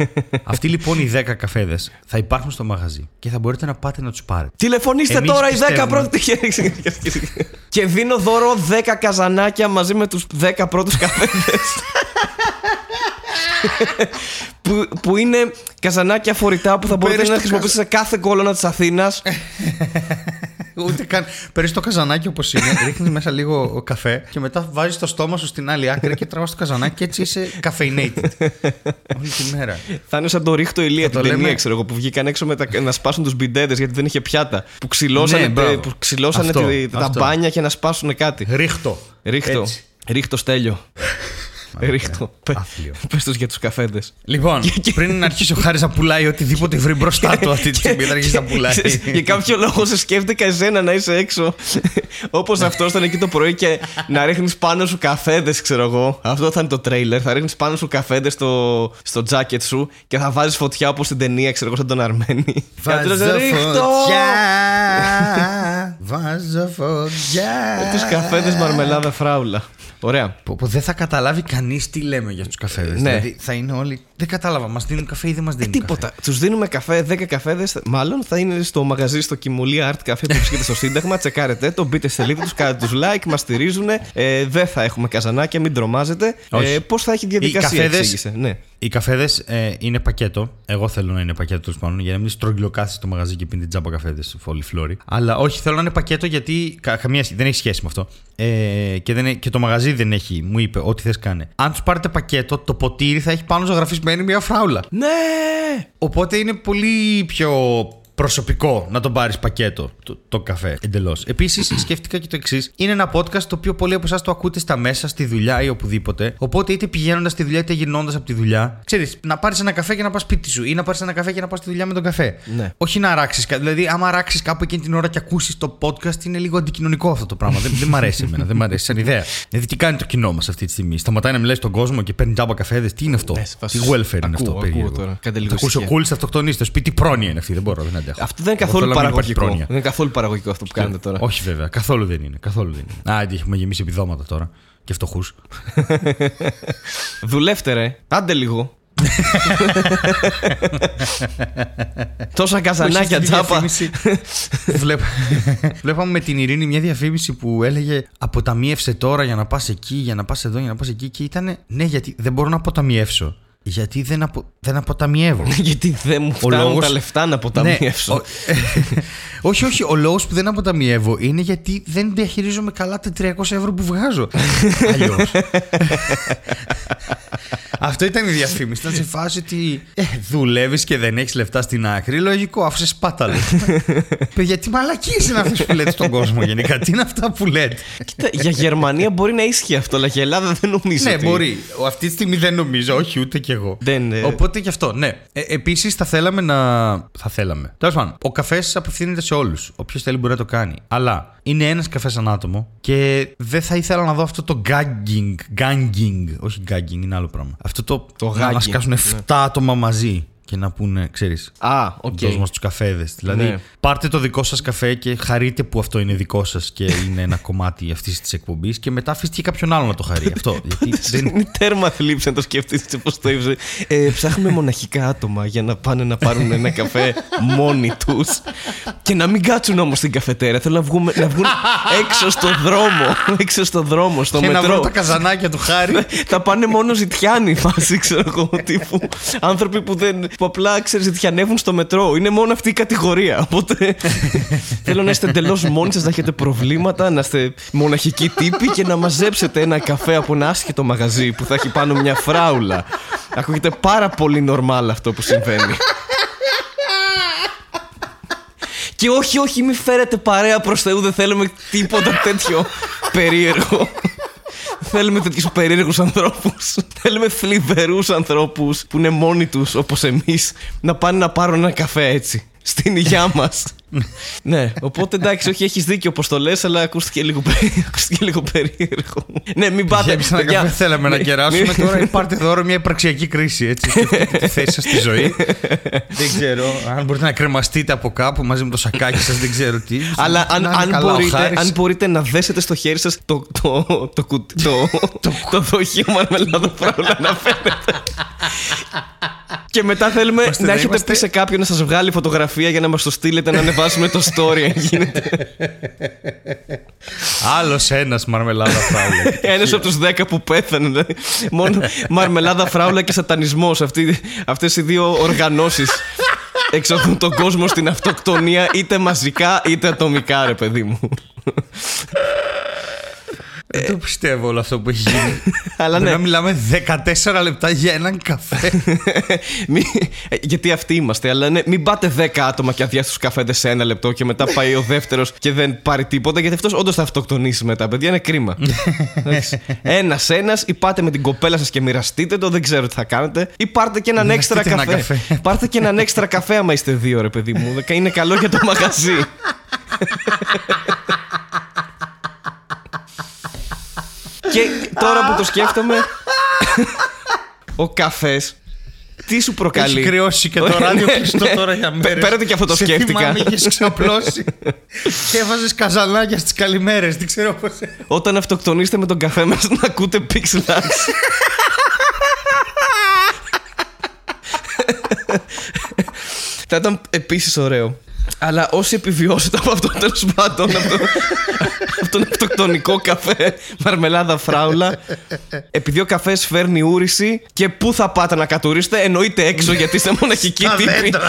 αυτοί λοιπόν οι 10 καφέδες θα υπάρχουν στο μαγαζί και θα μπορείτε να πάτε να τους πάρετε. Τηλεφωνήστε Εμείς τώρα οι 10 πιστεύουμε- πρώτοι. και δίνω δώρο 10 καζανάκια μαζί με τους 10 πρώτους καφέδες. που, που είναι καζανάκια φορητά που θα μπορείτε Παίρνεις να το χρησιμοποιήσετε σε κάθε κόλωνα της Αθήνας. Ούτε καν. Παίρνεις το καζανάκι όπως είναι, ρίχνεις μέσα λίγο καφέ και μετά βάζεις το στόμα σου στην άλλη άκρη και τραβάς το καζανάκι και έτσι είσαι caffeinated. Όλη τη μέρα. Θα είναι σαν το ρίχτο ηλία Θα την το ταινία, λέμε- ξέρω εγώ, που βγήκαν έξω με τα, να σπάσουν τους μπιντέδες γιατί δεν είχε πιάτα. Που ξυλώσανε, Ναι, μπράβο. που ξυλώσανε Αυτό, τη- τα αυτό. μπάνια και να σπάσουν κάτι. Ρίχτω. Ρίχτο. Έτσι. Ρίχτο στέλιο. Ρίχτο. Πε- Άθλιο. Πες τους για τους καφέδες. Λοιπόν, πριν να αρχίσει ο Χάρη να πουλάει οτιδήποτε βρει μπροστά του αυτή τη στιγμή, θα αρχίσει να πουλάει. Ξέρεις, Για κάποιο λόγο σε σκέφτηκα εσένα να είσαι έξω. Όπως αυτός ήταν εκεί το πρωί και να ρίχνεις πάνω σου καφέδε, ξέρω εγώ. Αυτό θα είναι το τρέιλερ. Θα ρίχνεις πάνω σου καφέδε στο, στο τζάκετ σου και θα βάζεις φωτιά όπως στην ταινία, ξέρω εγώ, σαν τον Αρμένη. Και Βάζω αυτός λέει, «Ρίχτω!» φωτιά. Βάζω φωτιά. Με του καφέδε μαρμελάδα φράουλα. Ωραία. Που, που δεν θα καταλάβει κανεί κανεί τι λέμε για τους καφέδες. Ναι. Δηλαδή θα είναι όλοι. Δεν κατάλαβα, μας δίνουν καφέ ή δεν μας δίνουν. Τίποτα. Τους δίνουμε καφέ, 10 καφέδες. Μάλλον θα είναι στο μαγαζί στο Κιμουλία Art Café που βρίσκεται στο Σύνταγμα. Τσεκάρετε το, μπείτε στη σελίδα τους, κάντε τους like, μας στηρίζουν. Ε, δεν θα έχουμε καζανάκια, μην τρομάζετε. Όχι. Ε, Πώς θα έχει διαδικασία, καφέδες- εξήγησε. Ναι. Οι καφέδες ε, είναι πακέτο. Εγώ θέλω να είναι πακέτο τέλος πάντων για να μην στρογγυλοκάθεσαι στο μαγαζί και πίνει τζάμπα καφέδες φόλοι φλόρι. Αλλά όχι, θέλω να είναι πακέτο γιατί κα, καμία, σχέ- δεν έχει σχέση με αυτό. Ε, και, δεν, ε- και το μαγαζί δεν έχει, μου είπε, ό,τι θες κάνε. Αν τους πάρετε πακέτο, το ποτήρι θα έχει πάνω ζωγραφισμένη μια φράουλα. Ναι! Οπότε είναι πολύ πιο προσωπικό να τον πάρεις πακέτο το, το καφέ. Εντελώς. Επίσης, σκέφτηκα και το εξής. Είναι ένα podcast το οποίο πολλοί από εσάς το ακούτε στα μέσα, στη δουλειά ή οπουδήποτε. Οπότε είτε πηγαίνοντας στη δουλειά είτε γυρνώντας από τη δουλειά. Ξέρεις, να πάρεις ένα καφέ και να πας σπίτι σου ή να πάρεις ένα καφέ και να πας στη δουλειά με τον καφέ. Ναι. Όχι να αράξεις. Δηλαδή, άμα αράξεις κάπου εκείνη την ώρα και ακούσεις το podcast, είναι λίγο αντικοινωνικό αυτό το πράγμα. δεν, δεν μ' αρέσει εμένα, δεν μ' αρέσει σαν ιδέα. Δηλαδή, τι κάνει το κοινό μας αυτή τη στιγμή; Σταματάει να μιλάει στον κόσμο και παίρνει τζάμπα καφέδες; Τι είναι αυτό; Ναι, σε φάση- τι welfare είναι Ακούω, αυτό. ακούω περίεργο. τώρα. Κάντε λίγο Θα ακούσω ησυχία. κούλ θα αυτοκτονήσει στο σπίτι. Τι πρόνοια είναι αυτή. Δεν μπορώ, δεν αντέχω. Αυτό δεν είναι Εγώ καθόλου θέλω να μην υπάρχει παραγωγικό. πρόνοια. Δεν είναι καθόλου παραγωγικό αυτό που κάνετε τώρα. Όχι βέβαια, καθόλου δεν είναι. Καθόλου δεν είναι. Α, έχουμε γεμίσει επιδόματα τώρα. Και φτωχούς. Δουλεύτε ρε. Άντε λίγο. Τόσα καζανάκια τζάπα. Βλέπ... Βλέπαμε με την Ειρήνη μια διαφήμιση που έλεγε Αποταμίευσε τώρα για να πας εκεί, για να πας εδώ, για να πας εκεί. Και ήταν Ναι, γιατί δεν μπορώ να αποταμιεύσω. Γιατί δεν, απο... δεν αποταμιεύω. Γιατί δεν μου φτάνουν λόγος- τα λεφτά να αποταμιεύσω. Ναι, ο- όχι, όχι. Ο λόγος που δεν αποταμιεύω είναι γιατί δεν διαχειρίζομαι καλά τα 300 ευρώ που βγάζω. Αλλιώς. Αυτό ήταν η διαφήμιση. Ήταν σε φάση ότι ε, δουλεύεις και δεν έχεις λεφτά στην άκρη. Λογικό, αφού είσαι σπάταλο. Παιδιά, τι μαλακίες είναι αυτές που λέτε στον κόσμο γενικά; Τι είναι αυτά που λέτε; Κοίτα, για Γερμανία μπορεί να ίσχυε αυτό, αλλά για Ελλάδα δεν νομίζω. ναι, ότι- μπορεί. Ο- Αυτή τη στιγμή δεν νομίζω, όχι ούτε κι εγώ. Δεν, ε, Οπότε γι' αυτό, ναι. Ε, Επίσης θα θέλαμε να. Θα θέλαμε. Τέλος πάντων, ο καφές απευθύνεται σε όλους. Όποιος θέλει μπορεί να το κάνει. Αλλά είναι ένας καφές ανά άτομο και δεν θα ήθελα να δω αυτό το gagging. Gagging. Όχι gagging, είναι άλλο πράγμα. Αυτό το. Το να gagging, μας πιάσουν 7 άτομα μαζί και να πούνε, ξέρεις. Α, οκ. Δώσ' μας τους καφέδες. Δηλαδή, Ναι. πάρτε το δικό σας καφέ και χαρείτε που αυτό είναι δικό σας και είναι ένα κομμάτι αυτής της εκπομπής και μετά αφήστε και κάποιον άλλο να το χαρεί αυτό. γιατί δεν... Είναι τέρμα θλίψη να το σκεφτεί πώς το είπε. Ε, ψάχνουμε μοναχικά άτομα για να πάνε να πάρουν ένα καφέ μόνοι τους. Και να μην κάτσουν όμως στην καφετέρια. Θέλω να, βγούμε, να βγουν έξω στο δρόμο. Έξω στο δρόμο, στο Και να βρω μετρό. τα καζανάκια του χάρη. Θα πάνε μόνο ζητιάνοι φάση, ξέρω εγώ. Τύπου άνθρωποι που, δεν, που απλά ξέρεις, ζητιανεύουν στο μετρό. Είναι μόνο αυτή η κατηγορία. Οπότε θέλω να είστε εντελώς μόνοι σας, να έχετε προβλήματα, να είστε μοναχικοί τύποι και να μαζέψετε ένα καφέ από ένα άσχετο μαγαζί που θα έχει πάνω μια φράουλα. Ακούγεται πάρα πολύ νορμάλ αυτό που συμβαίνει. Και όχι, όχι, μη φέρετε παρέα προς Θεού, δεν θέλουμε τίποτα τέτοιο περίεργο. Θέλουμε τέτοιους περίεργους ανθρώπους. Θέλουμε θλιβερούς ανθρώπους που είναι μόνοι τους όπως εμείς να πάνε να πάρουν ένα καφέ έτσι. Στην υγειά μας. ναι, οπότε εντάξει, όχι, έχεις δίκιο όπω το λες, αλλά ακούστηκε λίγο, περί- ακούστηκε λίγο περίεργο. ναι, μην πάτε. Γέμισε ένα παιδιά. καφέ, θέλαμε να Μη- κεράσουμε. μη- Τώρα πάρτε δώρο μια υπαρξιακή κρίση. Έτσι. Σκεφτείτε τη θέση σας στη ζωή. δεν ξέρω. Αν μπορείτε να κρεμαστείτε από κάπου μαζί με το σακάκι σας, δεν ξέρω τι. Αλλά αν, Να είναι αν, καλά ο μπορείτε, Χάρης. αν μπορείτε να δέσετε στο χέρι σας το, το, το, κουτ- το, το, το δοχείο μαρμελάδα φράουλα να φαίνεται. Και μετά θέλουμε Ώστε να να έχετε είμαστε- πει σε κάποιον να σας βγάλει φωτογραφία για να μας το στείλετε να ανεβάσουμε το story αν γίνεται. Άλλος ένας μαρμελάδα φράουλα. Ένας από τους 10 που πέθανε. δηλαδή. Μόνο μαρμελάδα φράουλα και σατανισμός. Αυτοί, αυτές οι δύο οργανώσεις εξωθούν τον κόσμο στην αυτοκτονία είτε μαζικά είτε ατομικά ρε παιδί μου. Δεν το πιστεύω όλο αυτό που έχει γίνει. Αλλά Πρέπει ναι. να μιλάμε 14 λεπτά για έναν καφέ. Μη- ε, γιατί αυτοί είμαστε, αλλά ναι, μην πάτε 10 άτομα και αδειάσει τους καφέδες σε ένα λεπτό και μετά πάει ο δεύτερος και δεν πάρει τίποτα, γιατί αυτός όντως θα αυτοκτονήσει μετά. Παιδιά, είναι κρίμα. Ένα-ένα, ή πάτε με την κοπέλα σας και μοιραστείτε το, δεν ξέρω τι θα κάνετε, ή πάρτε και έναν έξτρα Μοιραστείτε ένα καφέ. καφέ. πάρτε και έναν έξτρα καφέ, άμα είστε δύο, ρε παιδί μου. Είναι καλό για το μαγαζί. Και τώρα που το σκέφτομαι, ο καφές τι σου Έχει προκαλεί. κρυώσει και το ράδιο κλειστό τώρα για μέρες. Πέρα του και αυτό το Σε σκέφτηκα. θυμάμαι, είχες ξαπλώσει και έβαζες καζανάκια στις καλημέρες. Δεν ξέρω πώς... Όταν αυτοκτονήσετε με τον καφέ μας να ακούτε Pixel Dance. Θα ήταν επίσης ωραίο. Αλλά όσοι επιβιώσετε από αυτό τέλος πάντων, από, το, από τον αυτοκτονικό καφέ, μαρμελάδα φράουλα, επειδή ο καφές φέρνει ούρηση και πού θα πάτε να κατουρίσετε, εννοείται έξω γιατί είστε μοναχικοί Στα τύποι. δέντρα.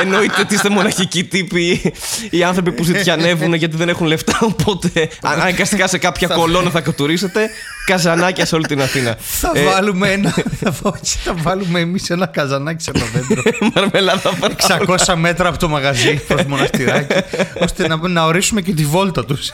εννοείται ότι είστε μοναχικοί τύποι, οι άνθρωποι που ζητιανεύουν γιατί δεν έχουν λεφτά. Οπότε αναγκαστικά σε κάποια κολόνα θα κατουρίσετε, καζανάκια σε όλη την Αθήνα. Θα Ε, βάλουμε ένα. θα, βα- θα βάλουμε εμείς ένα καζανάκι σε ένα δέντρο. Μαρμελάδα φράουλα. 600 μέτρα από το μαγαζί προ μοναστηράκι, ώστε να, να ορίσουμε και τη βόλτα τους.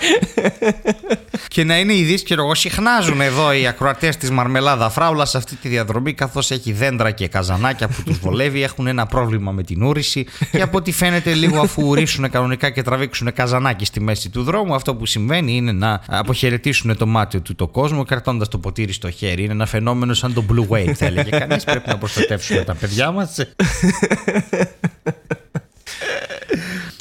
και να είναι ειδήσει και εγώ. Συχνάζουν εδώ οι ακροατές της Μαρμελάδα Φράουλας σε αυτή τη διαδρομή, καθώς έχει δέντρα και καζανάκια που τους βολεύει. Έχουν ένα πρόβλημα με την ούρηση. Και από ό,τι φαίνεται, λίγο αφού ουρήσουν κανονικά και τραβήξουν καζανάκι στη μέση του δρόμου, αυτό που συμβαίνει είναι να αποχαιρετήσουν το μάτι του το κόσμο κρατώντας το ποτήρι στο χέρι. Είναι ένα φαινόμενο σαν το Blue Wave, θα έλεγε κανείς. Πρέπει να προστατεύσουμε τα παιδιά μας.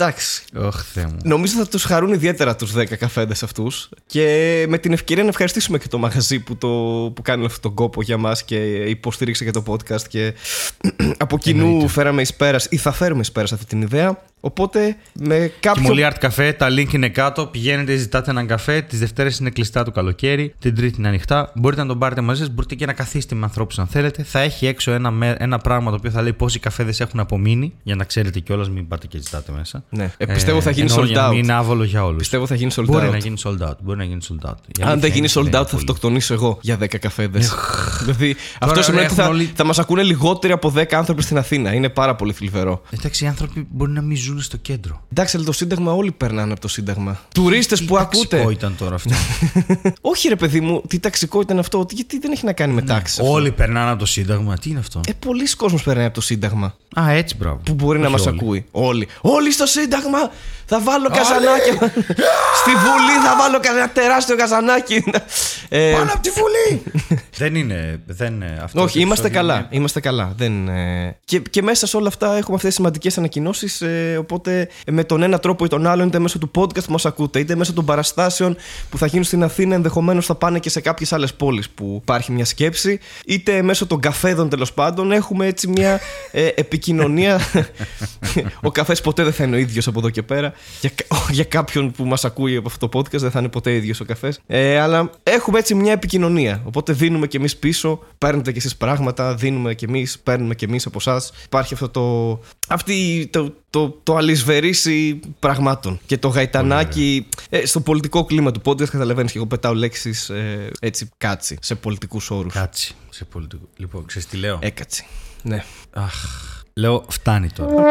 Εντάξει. Ωχ, Θεέ μου. Νομίζω θα τους χαρούν ιδιαίτερα τους 10 καφέδες αυτούς. Και με την ευκαιρία να ευχαριστήσουμε και το μαγαζί που, το, που κάνει αυτόν τον κόπο για μας και υποστήριξε και το podcast. Και από κοινού Εννοείται. φέραμε εις πέρας ή θα φέρουμε εις πέρας αυτή την ιδέα. Οπότε με κάποιο. Κιμολί Art Cafe, τα link είναι κάτω. Πηγαίνετε, ζητάτε έναν καφέ. Τις Δευτέρες είναι κλειστά το καλοκαίρι. Την Τρίτη είναι ανοιχτά. Μπορείτε να τον πάρετε μαζί σας. Μπορείτε και να καθίσετε με ανθρώπους αν θέλετε. Θα έχει έξω ένα, με- ένα πράγμα το οποίο θα λέει πόσοι καφέδε έχουν απομείνει. Για να ξέρετε κιόλας, μην πάτε και ζητάτε μέσα. Ναι. Ε, πιστεύω θα γίνει εννοώ sold για να out. μην είναι άβολο για όλους. Πιστεύω θα γίνει sold Μπορεί out. να γίνει sold out. Μπορεί να γίνει sold out. Η Αν αλήθεια δεν γίνει είναι sold ότι out, θα πολύ. αυτοκτονήσω εγώ για 10 καφέδες. δηλαδή, αυτό ρε, σημαίνει ότι θα, έχουν όλοι- θα μας ακούνε λιγότεροι από 10 άνθρωποι στην Αθήνα. Είναι πάρα πολύ θλιβερό. Εντάξει, οι άνθρωποι μπορεί να μην ζουν στο κέντρο. Εντάξει, αλλά το Σύνταγμα όλοι περνάνε από το Σύνταγμα. Τουρίστες που Τι ακούτε. ταξικό ήταν τώρα αυτό. Όχι, ρε παιδί μου, τι ταξικό ήταν αυτό, ότι- γιατί δεν έχει να κάνει με τάξη. αυτό. Όλοι περνάνε από το Σύνταγμα. Τι είναι αυτό; Ε, πολλοί κόσμος περνάει από το Σύνταγμα. Α, έτσι μπράβο. Που μπορεί να Όχι μας όλοι. ακούει. Όλοι. Όλοι στο Σύνταγμα! Θα βάλω καζανάκια. Στη Βουλή θα βάλω ένα τεράστιο καζανάκι. Ε, από τη Βουλή! δεν είναι. Δεν, είναι αυτό όχι, το είμαστε επεισόδιο καλά. είναι- Είμαστε καλά. Δεν, ε, και, και μέσα σε όλα αυτά έχουμε αυτές τις σημαντικές ανακοινώσεις. Ε, οπότε ε, με τον ένα τρόπο ή τον άλλο, είτε μέσω του podcast που μας ακούτε, είτε μέσω των παραστάσεων που θα γίνουν στην Αθήνα, ενδεχομένως θα πάνε και σε κάποιες άλλες πόλεις που υπάρχει μια σκέψη, είτε μέσω των καφέδων τέλος πάντων, έχουμε έτσι μια ε, επικοινωνία. ο καφές ποτέ δεν θα είναι ο ίδιος από εδώ και πέρα. Για, κα- για κάποιον που μας ακούει από αυτό το podcast, δεν θα είναι ποτέ ίδιος ο καφές. Ε, αλλά έχουμε έτσι μια επικοινωνία. Οπότε δίνουμε κι εμείς πίσω, παίρνετε κι εσείς πράγματα, δίνουμε κι εμείς, παίρνουμε κι εμείς από εσάς. Υπάρχει αυτό το. Αυτή το, το, το αλυσβερίσι πραγμάτων. Και το γαϊτανάκι. Ε, στο πολιτικό κλίμα του podcast, καταλαβαίνεις και εγώ πετάω λέξεις ε, έτσι κάτσι σε πολιτικούς όρους. Κάτσε. Σε πολιτικό. Λοιπόν, ξέρεις τι λέω; Έκατσι. Ναι. Αχ. Λέω, φτάνει τώρα.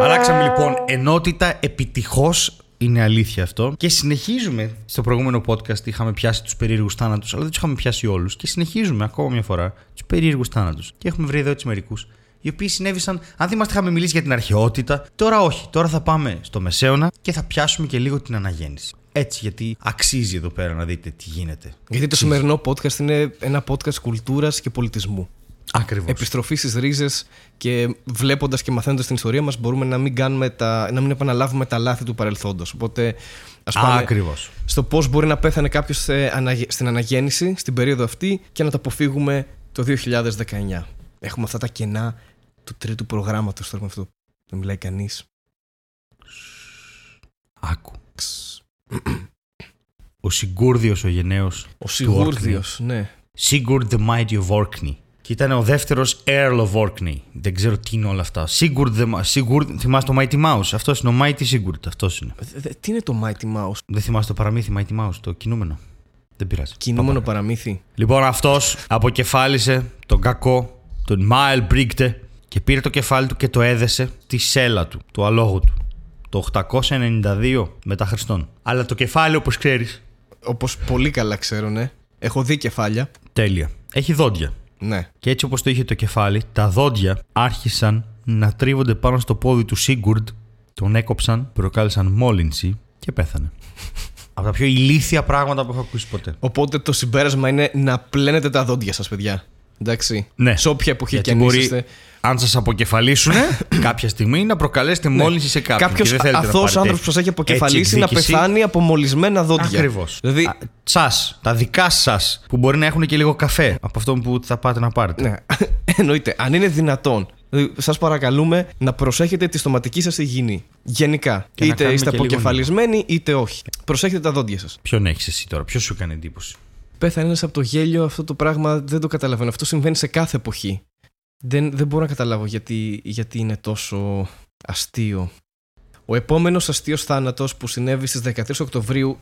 Αλλάξαμε λοιπόν ενότητα επιτυχώς. Είναι αλήθεια αυτό. Και συνεχίζουμε. Στο προηγούμενο podcast είχαμε πιάσει τους περίεργους θάνατους, αλλά δεν τους είχαμε πιάσει όλους. Και συνεχίζουμε ακόμα μια φορά τους περίεργους θάνατους. Και έχουμε βρει εδώ έτσι μερικούς. Οι οποίοι συνέβησαν, αν θυμάστε, είχαμε μιλήσει για την αρχαιότητα. Τώρα όχι. Τώρα θα πάμε στο μεσαίωνα και θα πιάσουμε και λίγο την αναγέννηση. Έτσι, γιατί αξίζει εδώ πέρα να δείτε τι γίνεται. Γιατί το σημερινό podcast είναι ένα podcast κουλτούρας και πολιτισμού. Ακριβώς. Επιστροφή στις ρίζες και βλέποντας και μαθαίνοντας την ιστορία μας, μπορούμε να μην, κάνουμε τα, να μην επαναλάβουμε τα λάθη του παρελθόντος. Οπότε, ας πάμε Ακριβώς. στο πώς μπορεί να πέθανε κάποιος στην αναγέννηση, στην περίοδο αυτή και να το αποφύγουμε το 2019. Έχουμε αυτά τα κενά του τρίτου προγράμματος τώρα με αυτό. Δεν μιλάει κανείς. Άκου. Ο Σιγκούρδιος ο γενναίος. Ο Σιγούρδιο, ναι. Sigurd the Mighty of Orkney. Και ήταν ο δεύτερος Earl of Orkney. Δεν ξέρω τι είναι όλα αυτά. Sigurd the Ma- Sigurd, θυμάστε το Mighty Mouse; Αυτός είναι ο Mighty Sigurd. Αυτός είναι. Δε- δε- Τι είναι το Mighty Mouse, Δεν θυμάστε το παραμύθι Mighty Mouse, το κινούμενο; Δεν πειράζει. κινούμενο παραμύθι. Λοιπόν, αυτός αποκεφάλισε τον κακό, τον Μάιλ Μπρίγκτε και πήρε το κεφάλι του και το έδεσε στη σέλα του, του αλόγου του. Το 892 μετά Χριστόν. Αλλά το κεφάλι, όπως ξέρεις. Όπως πολύ καλά ξέρω, ναι. Έχω δει κεφάλια. Τέλεια. Έχει δόντια. Ναι. Και έτσι όπως το είχε το κεφάλι, τα δόντια άρχισαν να τρίβονται πάνω στο πόδι του Σίγκουρντ, τον έκοψαν, προκάλεσαν μόλυνση και πέθανε. Από τα πιο ηλίθια πράγματα που έχω ακούσει ποτέ. Οπότε το συμπέρασμα είναι να πλένετε τα δόντια σας, παιδιά. Εντάξει. Ναι. Σε όποια εποχή Γιατί και αν μπορεί, είσαστε. Αν σας αποκεφαλίσουν κάποια στιγμή, να προκαλέσετε μόλυνση σε κάποιον. Κάποιος και δεν θέλετε να αθώος πάρετε άνθρωπος που σας έχει αποκεφαλίσει έτσι να εκδίκηση. πεθάνει από μολυσμένα δόντια. Ακριβώς. Δηλαδή. Σας, τα δικά σας, που μπορεί να έχουν και λίγο καφέ από αυτό που θα πάτε να πάρετε. Ναι, εννοείται. Αν είναι δυνατόν, δηλαδή, σας παρακαλούμε να προσέχετε τη στοματική σας υγιεινή. Γενικά. Και να είτε κάνουμε είστε και λίγο αποκεφαλισμένοι, είτε όχι. Προσέχετε τα δόντια σας. Ποιον έχεις εσύ τώρα, ποιος σου έκανε εντύπωση; Πέθανε ένας από το γέλιο, αυτό το πράγμα δεν το καταλαβαίνω. Αυτό συμβαίνει σε κάθε εποχή. Δεν, δεν μπορώ να καταλάβω γιατί, γιατί είναι τόσο αστείο. Ο επόμενος αστείος θάνατος που συνέβη στις 13 Οκτωβρίου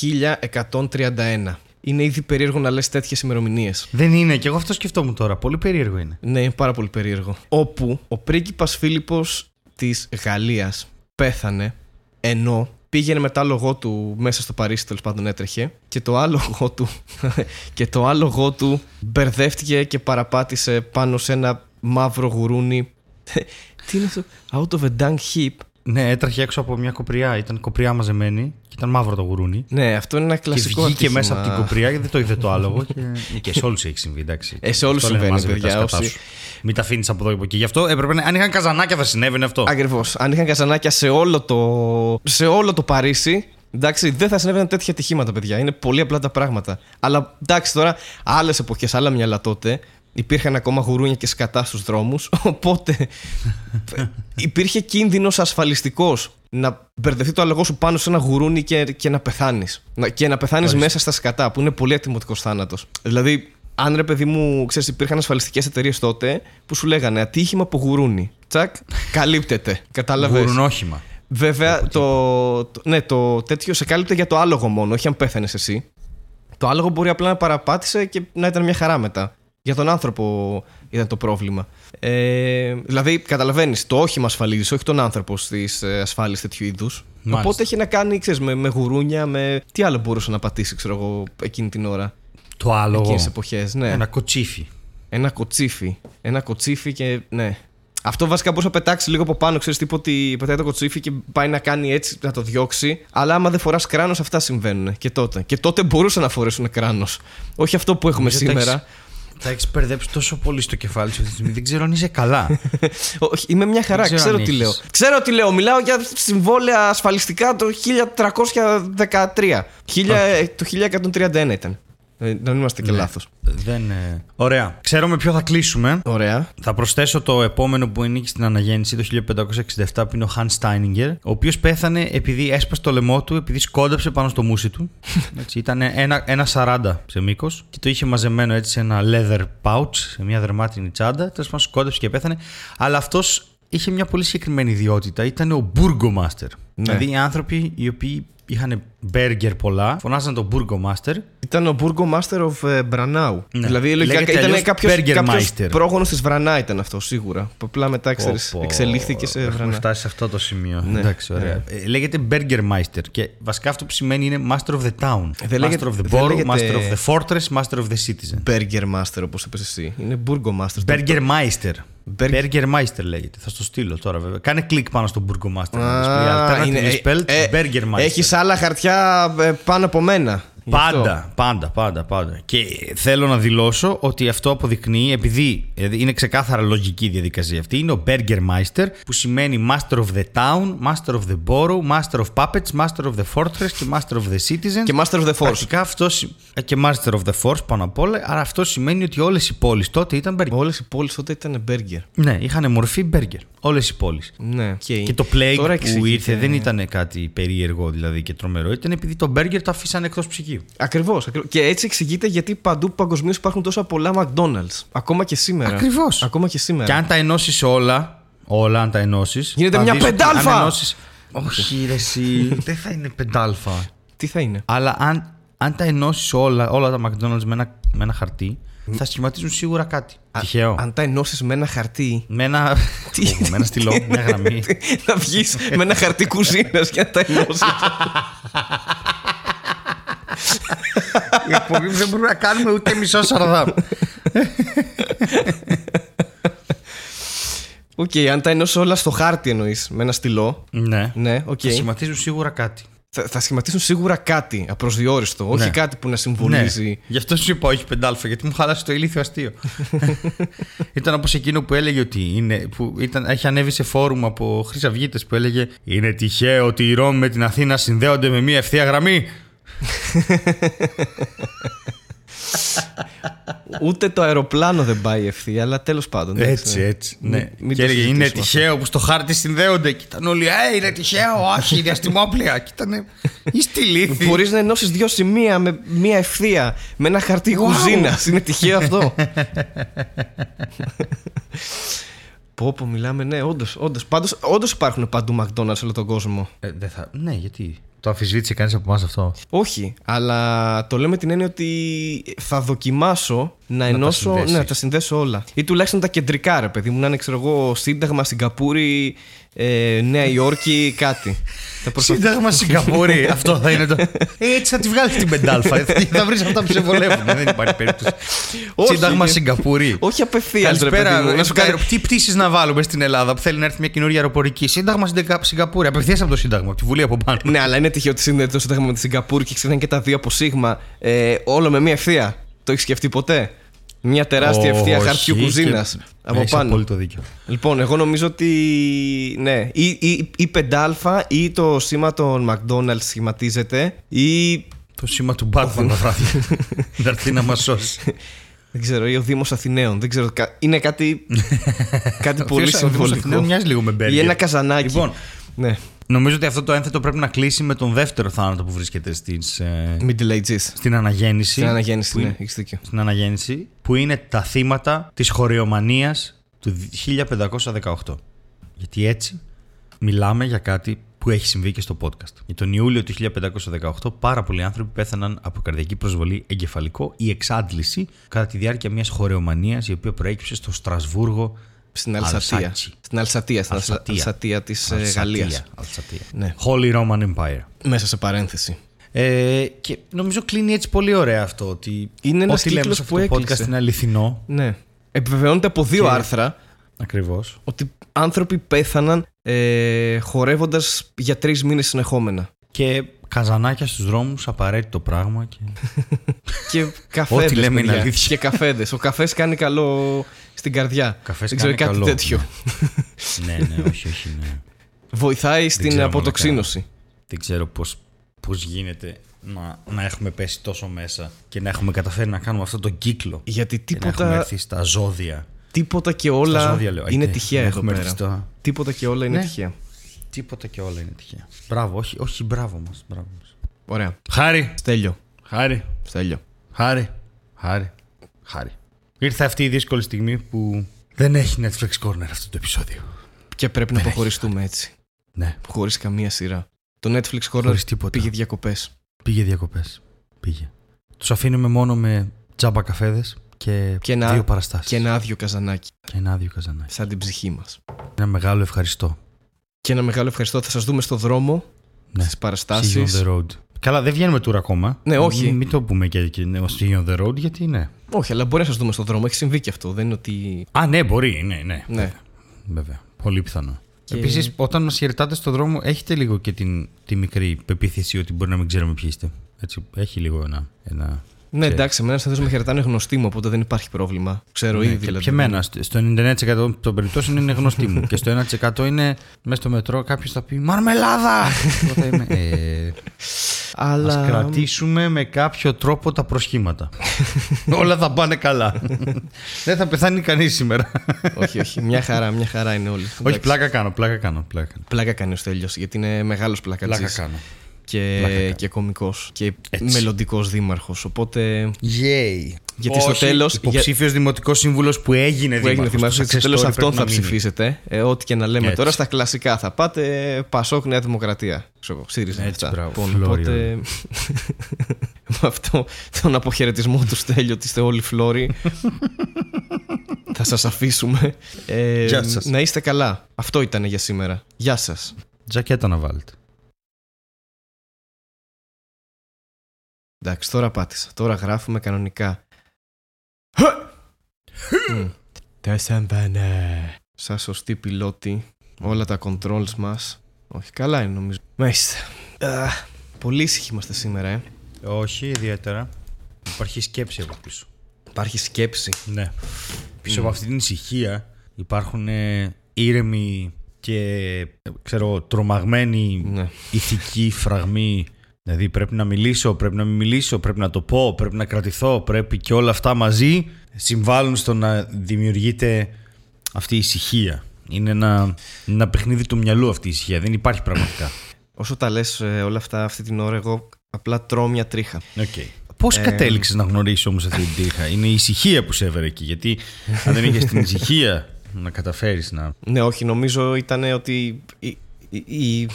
1131. Είναι ήδη περίεργο να λες τέτοιες ημερομηνίες. Δεν είναι, και εγώ αυτό σκεφτόμουν τώρα. Πολύ περίεργο είναι. Ναι, είναι πάρα πολύ περίεργο. Όπου ο πρίγκιπας Φίλιππος της Γαλλίας πέθανε ενώ πήγαινε με το άλογο του μέσα στο Παρίσι, τέλος πάντων έτρεχε και το άλογο του, και το άλογο του μπερδεύτηκε και παραπάτησε πάνω σε ένα μαύρο γουρούνι. Τι είναι αυτό, out of a dung heap. Ναι, έτρεχε έξω από μια κοπριά. Ήταν κοπριά μαζεμένη και ήταν μαύρο το γουρούνι. Ναι, αυτό είναι ένα Και κλασικό βγήκε ατύχημα. μέσα από την κοπριά γιατί δεν το είδε το άλογο. Και, και σε όλους έχει συμβεί, εντάξει. Ε, σε όλους Αυτό λένε, συμβαίνει, μάζευε τα παιδιά, σκατά όσοι- σου. Μην τα αφήνεις από εδώ και από εκεί. Γι' αυτό έπρεπε να. Αν είχαν καζανάκια θα συνέβαινε αυτό. Ακριβώς. Αν είχαν καζανάκια σε όλο το, σε όλο το Παρίσι, εντάξει, δεν θα συνέβαιναν τέτοια ατυχήματα, παιδιά. Είναι πολύ απλά τα πράγματα. Αλλά εντάξει, τώρα άλλες εποχές, άλλα μυαλά τότε. Υπήρχαν ακόμα γουρούνια και σκατά στους δρόμους. Οπότε υπήρχε κίνδυνος ασφαλιστικός να μπερδευτεί το άλογο σου πάνω σε ένα γουρούνι και, και να πεθάνεις. Και να πεθάνεις μέσα στα σκατά, που είναι πολύ ατιμωτικός θάνατος. Δηλαδή, αν ρε παιδί μου, ξέρεις, υπήρχαν ασφαλιστικές εταιρείες τότε που σου λέγανε ατύχημα από γουρούνι. Τσακ, καλύπτεται. Κατάλαβες; Γουρουνόχημα. Βέβαια, το, το, ναι, το τέτοιο σε κάλυπτε για το άλογο μόνο, όχι αν πέθανες εσύ. Το άλογο μπορεί απλά να παραπάτησε και να ήταν μια χαρά μετά. Για τον άνθρωπο ήταν το πρόβλημα. Ε, δηλαδή, καταλαβαίνεις, το όχημα ασφαλίζεις, όχι τον άνθρωπο στις ε, ασφάλειες τέτοιου είδους. Μάλιστα. Οπότε έχει να κάνει, ξέρεις, με, με γουρούνια, με. Τι άλλο μπορούσε να πατήσει, ξέρω εγώ, εκείνη την ώρα. Το άλογο. Εκείνες τι εποχές. Ναι. Ένα κοτσίφι. Ένα κοτσίφι. Ένα κοτσίφι και. Ναι. Αυτό βασικά μπορούσε να πετάξει λίγο από πάνω. Ξέρεις τύπο ότι πετάει το κοτσίφι και πάει να κάνει έτσι, να το διώξει. Αλλά άμα δεν φοράς κράνος, αυτά συμβαίνουν. Και τότε. Και τότε μπορούσαν να φορέσουν κράνος. Όχι αυτό που έχουμε Νομίζω τα σήμερα. Τα έχει μπερδέψει τόσο πολύ στο κεφάλι σου αυτή τη στιγμή. Δεν ξέρω αν είσαι καλά. Όχι, είμαι μια χαρά. Δεν ξέρω Ξέρω αν τι έχεις. λέω. Ξέρω τι λέω. Μιλάω για συμβόλαια ασφαλιστικά το 1313. Χίλια- ε, Το 1131 ήταν. Ε, Να μην είμαστε και Ναι. λάθος. Δεν. ε, Ωραία. Ξέρω με ποιο θα κλείσουμε. Ωραία. Θα προσθέσω το επόμενο που ανήκει στην αναγέννηση το 1567 που είναι ο Χαν Στάινιγκερ, ο οποίος πέθανε επειδή έσπασε το λαιμό του, επειδή σκόνταψε πάνω στο μουσι του. Έτσι, ήταν ένα, ένα 40 σε μήκος και το είχε μαζεμένο έτσι σε ένα leather pouch, σε μια δερμάτινη τσάντα. Τέλος πάντων σκόνταψε και πέθανε. Αλλά αυτός είχε μια πολύ συγκεκριμένη ιδιότητα. Ήταν ο Burgomaster. Ναι. Δηλαδή οι άνθρωποι οι οποίοι είχαν μπέργκερ πολλά, φωνάζαν τον Burgomaster Ήταν ο Burgo Master of ε, Branau. Ναι. Δηλαδή λογικά Λέγεται ήταν αλλιώς κάποιο Burgermeister. πρόγονος της Βρανά ήταν αυτό σίγουρα. Που απλά μετά ξέρεις, Πω, πω. εξελίχθηκε σε Έχουμε Βρανά. φτάσει σε αυτό το σημείο. Ναι. Εντάξει, ωραία. Ε, λέγεται Burgermeister και βασικά αυτό που σημαίνει είναι Master of the Town. Δεν master λέγεται- of the δεν Borough, λέγεται- Master of the Fortress, Master of the Citizen. Burger Master όπως είπες εσύ. Είναι Burgo Master. Burgermeister. Burg- Burgermeister λέγεται. Θα στο στείλω τώρα βέβαια. Κάνε κλικ πάνω στο Burgermeister. Α, είναι, είναι- spelled ε, ε, Burgermeister. Έχεις άλλα χαρτιά ε, πάνω από μένα. Γι' αυτό. Πάντα, πάντα, πάντα, πάντα. Και θέλω να δηλώσω ότι αυτό αποδεικνύει, επειδή δηλαδή είναι ξεκάθαρα λογική η διαδικασία αυτή, είναι ο Burgermeister που σημαίνει Master of the Town, Master of the Borough, Master of Puppets, Master of the Fortress και Master of the Citizen. Και Master of the Force. Πρακτικά αυτό. σι- ε, και Master of the Force πάνω απ' όλα. Άρα αυτό σημαίνει ότι όλες οι πόλεις τότε ήταν burger. Όλες οι πόλεις τότε ήταν burger. Ναι, είχαν μορφή burger. Όλες οι πόλεις. Ναι, okay. Και το plague Τώρα που εξηγείται. ήρθε δεν ήταν κάτι περίεργο δηλαδή και τρομερό. Ήταν επειδή το burger το αφήσαν εκτός ψυγείου. Ακριβώς. Και έτσι εξηγείται γιατί παντού παγκοσμίως υπάρχουν τόσα πολλά McDonald's. Ακόμα και σήμερα. Ακριβώς. Ακόμα και σήμερα. Και αν τα ενώσεις όλα, όλα αν τα ενώσεις. Γίνεται μια πεντάλφα! Όχι, ρε, εσύ. δεν θα είναι πεντάλφα. Τι θα είναι; Αλλά αν, αν τα ενώσεις όλα, όλα τα McDonald's με ένα, με ένα χαρτί, θα σχηματίζουν σίγουρα κάτι. Τυχαίο. Αν τα ενώσεις με ένα χαρτί. Με ένα. Τι; με ένα στυλό, μια γραμμή. να βγεις με ένα χαρτί κουζίνας και να τα ενώσεις. Η εκπομπή δεν μπορούμε να κάνουμε ούτε μισό σαρδάμ. Οκ, αν τα ενώσει όλα στο χάρτη εννοείς με ένα στυλό. ναι. Ναι, οκ. Θα σχηματίζουν σίγουρα κάτι. θα, θα σχηματίσουν σίγουρα κάτι απροσδιόριστο. Όχι Ναι. κάτι που να συμβολίζει. Ναι. Γι' αυτό σου είπα όχι 5α, γιατί μου χάλασε το ηλίθιο αστείο. ήταν όπως εκείνο που έλεγε ότι είναι. που ήταν, έχει ανέβει σε φόρουμ από χρυσαυγίτε που έλεγε Είναι τυχαίο ότι η Ρώμη με την Αθήνα συνδέονται με μία ευθεία γραμμή. Ούτε το αεροπλάνο δεν πάει ευθεία, αλλά τέλος πάντων. εντάξει, Έτσι, ναι. έτσι. Ναι. Μην- μην και το έλεγε Είναι συζητήσουμε τυχαίο που στο χάρτη συνδέονται. Και ήταν όλοι, Ε, είναι τυχαίο, όχι, διαστημόπλια. Και ήταν. Είστε ηλίθιοι. Μπορείς να ενώσεις δύο σημεία με μία ευθεία με ένα χαρτί Wow. κουζίνας. Είναι τυχαίο αυτό. πω, πω, μιλάμε, ναι, όντως. Όντως, Πάντως, όντως υπάρχουν παντού McDonald's σε όλο τον κόσμο. Ε, δεν θα... Ναι, γιατί. Το αμφισβήτησε κανείς από εμάς αυτό; Όχι, αλλά το λέω με την έννοια ότι θα δοκιμάσω να, ενώσω, συνδέσεις. ναι, να τα συνδέσω όλα. Ή τουλάχιστον τα κεντρικά, ρε παιδί μου, να είναι, ξέρω εγώ, Σύνταγμα, Σιγκαπούρη, ε, Νέα Υόρκη, κάτι. θα προσπαθήσω. Σύνταγμα Σιγκαπούρη. Αυτό θα είναι το. Έτσι θα τη βγάλεις την πεντάλφα. θα βρεις αυτά που σε βολεύουν. Δεν υπάρχει περίπτωση. Όχι, Σύνταγμα είναι- Σιγκαπούρη. Όχι απευθείας, ρε παιδί Καλησπέρα. μου. Να σου κάνω... Τι πτήσεις να βάλουμε στην Ελλάδα που θέλει να έρθει μια καινούργια αεροπορική; Σύνταγμα Σιγκα- Σιγκαπούρη. Απευθείας από το Σύνταγμα, από τη Βουλή από πάνω. Ναι, αλλά είναι τυχαίο ότι συνδέεται το Σύνταγμα με τη Σιγκαπούρη και ξεκινάνε και τα δύο από Σίγμα. Ε, όλο με μία ευθεία. Το έχεις σκεφτεί ποτέ; Μια τεράστια ευθεία Όχι, χαρτιού και- κουζίνας από Έχεις πάνω. απόλυτο δίκιο. Λοιπόν, εγώ νομίζω ότι. Ναι, ή, ή, ή 5α ή το σήμα των McDonald's σχηματίζεται ή. Το σήμα του Batman το βράδυ. Να έρθει να μας σώσει. Δεν ξέρω, ή ο Δήμος Αθηναίων. Δεν ξέρω. κα- Είναι κάτι. κάτι πολύ Ποιος- ο Δήμος συμβολικό. Αθηναίων μοιάζει λίγο με Ή μπέργκερ. ένα καζανάκι. Λοιπόν, Ναι. Νομίζω ότι αυτό το ένθετο πρέπει να κλείσει με τον δεύτερο θάνατο που βρίσκεται στις, ε, Middle Ages. στην αναγέννηση. Στην αναγέννηση, που ναι, είναι- έχεις δίκιο. στην αναγέννηση, που είναι τα θύματα της χωρεομανίας του 1518. Γιατί έτσι μιλάμε για κάτι που έχει συμβεί και στο podcast. Για τον Ιούλιο του 1518 πάρα πολλοί άνθρωποι πέθαναν από καρδιακή προσβολή εγκεφαλικό ή εξάντληση κατά τη διάρκεια μιας χωρεομανίας η οποία προέκυψε στο Στρασβούργο Στην Αλσατία. Αλσάτσι. Στην Αλσατία, στην Αλσα- Αλσατία. Αλσατία της Αλσατία, Γαλλίας. Αλσατία. Ναι. Holy Roman Empire. Μέσα σε παρένθεση. Ε, και νομίζω κλείνει έτσι πολύ ωραία αυτό ότι Είναι ένας ό,τι λέμε κύκλος σε που αυτό το podcast έκλεισε. είναι αληθινό. Ναι. Επιβεβαιώνεται από δύο Και- άρθρα Ακριβώς. ότι άνθρωποι πέθαναν ε, χορεύοντας για τρεις μήνες συνεχόμενα. Και καζανάκια στους δρόμους, απαραίτητο πράγμα. Και... Και καφέδες. Ό,τι λέμε είναι αλήθεια. Και καφέδες. Ο καφές κάνει καλό στην καρδιά. Καφές Δεν ξέρω κάνει κάτι καλό. τέτοιο. ναι, ναι, όχι, όχι, ναι. Βοηθάει στην ξέρω να αποτοξίνωση. Δεν ξέρω πώς, πώς γίνεται να, να έχουμε πέσει τόσο μέσα και να έχουμε καταφέρει να κάνουμε αυτό τον κύκλο. Γιατί Και να έχουμε τίποτα, έρθει στα ζώδια. τίποτα και Στα όλα ζώδια λέω. είναι Αϊτε, τυχαία να εδώ έχουμε πέρα. έρθει στα- Τίποτα και όλα είναι Ναι. τυχαία. Τίποτα και όλα είναι τυχαία. Μπράβο, όχι, όχι μπράβο μας. Μπράβο μας. Ωραία. Χάρη, Στέλιο. χάρη, Στέλιο. χάρη, χάρη, χάρη. Ήρθε αυτή η δύσκολη στιγμή που δεν έχει Netflix Corner αυτό το επεισόδιο. Και πρέπει να αποχωριστούμε έτσι. Ναι, Χωρίς καμία σειρά. Το Netflix Corner χωρίς τίποτα. πήγε διακοπές. Πήγε διακοπές. Πήγε. Τους αφήνουμε μόνο με τζάμπα καφέδες και, Και ένα- δύο παραστάσεις. Και ένα άδειο καζανάκι. Και ένα άδειο καζανάκι. Σαν την ψυχή μας. Ένα μεγάλο ευχαριστώ. Και ένα μεγάλο ευχαριστώ. Θα σας δούμε στο δρόμο. Ναι. Στις See you παραστάσει. on the road. Καλά, δεν βγαίνουμε tour ακόμα. Ναι, όχι. Μην, μην το πούμε και, και ναι, see you on the road, γιατί ναι. Όχι, αλλά μπορεί να σας δούμε στο δρόμο. Έχει συμβεί και αυτό. Δεν είναι ότι. Α, ναι, μπορεί, ναι, ναι. Ναι. Βέβαια. Πολύ πιθανό. Και- Επίσης, όταν μας χαιρετάτε στον δρόμο, έχετε λίγο και την, τη μικρή πεποίθηση ότι μπορεί να μην ξέρουμε ποιοι είστε. Έτσι, έχει λίγο ένα. ένα... Ναι, Ξέρεις. εντάξει, εμένα σαν με χαιρετάνε γνωστοί μου, οπότε δεν υπάρχει πρόβλημα. Ξέρω Ναι, ήδη και δηλαδή. Και εμένα, στο στο 99% των περιπτώσεων είναι γνωστή μου. και στο 1% είναι μέσα στο μετρό κάποιος θα πει Μαρμελάδα! Εγώ θα είμαι. Ε, Αλλά. Ας κρατήσουμε με κάποιο τρόπο τα προσχήματα. Όλα θα πάνε καλά. Δεν θα πεθάνει κανείς σήμερα. όχι, όχι. Μια χαρά, μια χαρά είναι όλοι. Όχι, Εντάξει. πλάκα κάνω, πλάκα κάνω. Πλάκα κάνω. Πλάκα κάνει ο Στέλιος, γιατί είναι μεγάλος Πλάκα πλακατζής κάνω. Και, Πλάκα κάνω. και κωμικό και Έτσι. μελλοντικός δήμαρχος. Οπότε. Yay. Γιατί στο τέλος- Υποψήφιος δημοτικός σύμβουλος που έγινε Που έγινε δήμαρχος, θυμάσαι, το στο success τέλος story αυτόν πρέπει θα να μείνει. ψηφίσετε. Ε, ό,τι και να λέμε Έτσι. τώρα στα κλασικά θα πάτε. Πασόκ Νέα Δημοκρατία. Ξέρω εγώ, ΣΥΡΙΖΑ. Έτσι, αυτά. μπράβο. Λοιπόν, Φλόρι, οπότε. με αυτό τον αποχαιρετισμό του Στέλιο ότι είστε όλοι φλόροι. θα σας αφήσουμε. Ε, Γεια σας. Να είστε καλά. Αυτό ήταν για σήμερα. Γεια σας. Τζακέτα να βάλετε. Εντάξει, τώρα πάτησα. Τώρα γράφουμε κανονικά. Μμ. Τα σαμπανά. Σαν σωστή πιλότη, όλα τα controls μας. Όχι, καλά είναι νομίζω. Μάλιστα. Α, Πολύ ήσυχοι είμαστε σήμερα, ε. Όχι ιδιαίτερα. Υπάρχει σκέψη από πίσω. Υπάρχει σκέψη. Ναι. Πίσω από αυτή την ησυχία υπάρχουν ε, ήρεμοι και ε, ξέρω, τρομαγμένοι Ναι. ηθικοί φραγμοί. Δηλαδή πρέπει να μιλήσω, πρέπει να μην μιλήσω, πρέπει να το πω, πρέπει να κρατηθώ, πρέπει και όλα αυτά μαζί συμβάλλουν στο να δημιουργείται αυτή η ησυχία. Είναι ένα, ένα παιχνίδι του μυαλού αυτή η ησυχία. Δεν υπάρχει πραγματικά. Όσο τα λες ε, όλα αυτά αυτή την ώρα, εγώ απλά τρώω μια τρίχα. Okay. Πώς Ε, κατέληξες να γνωρίσει όμως αυτή την τρίχα, Είναι η ησυχία που σε έβερε εκεί. Γιατί αν δεν είχες την ησυχία να καταφέρεις να. Ναι, όχι, νομίζω ήταν ότι η, η, η,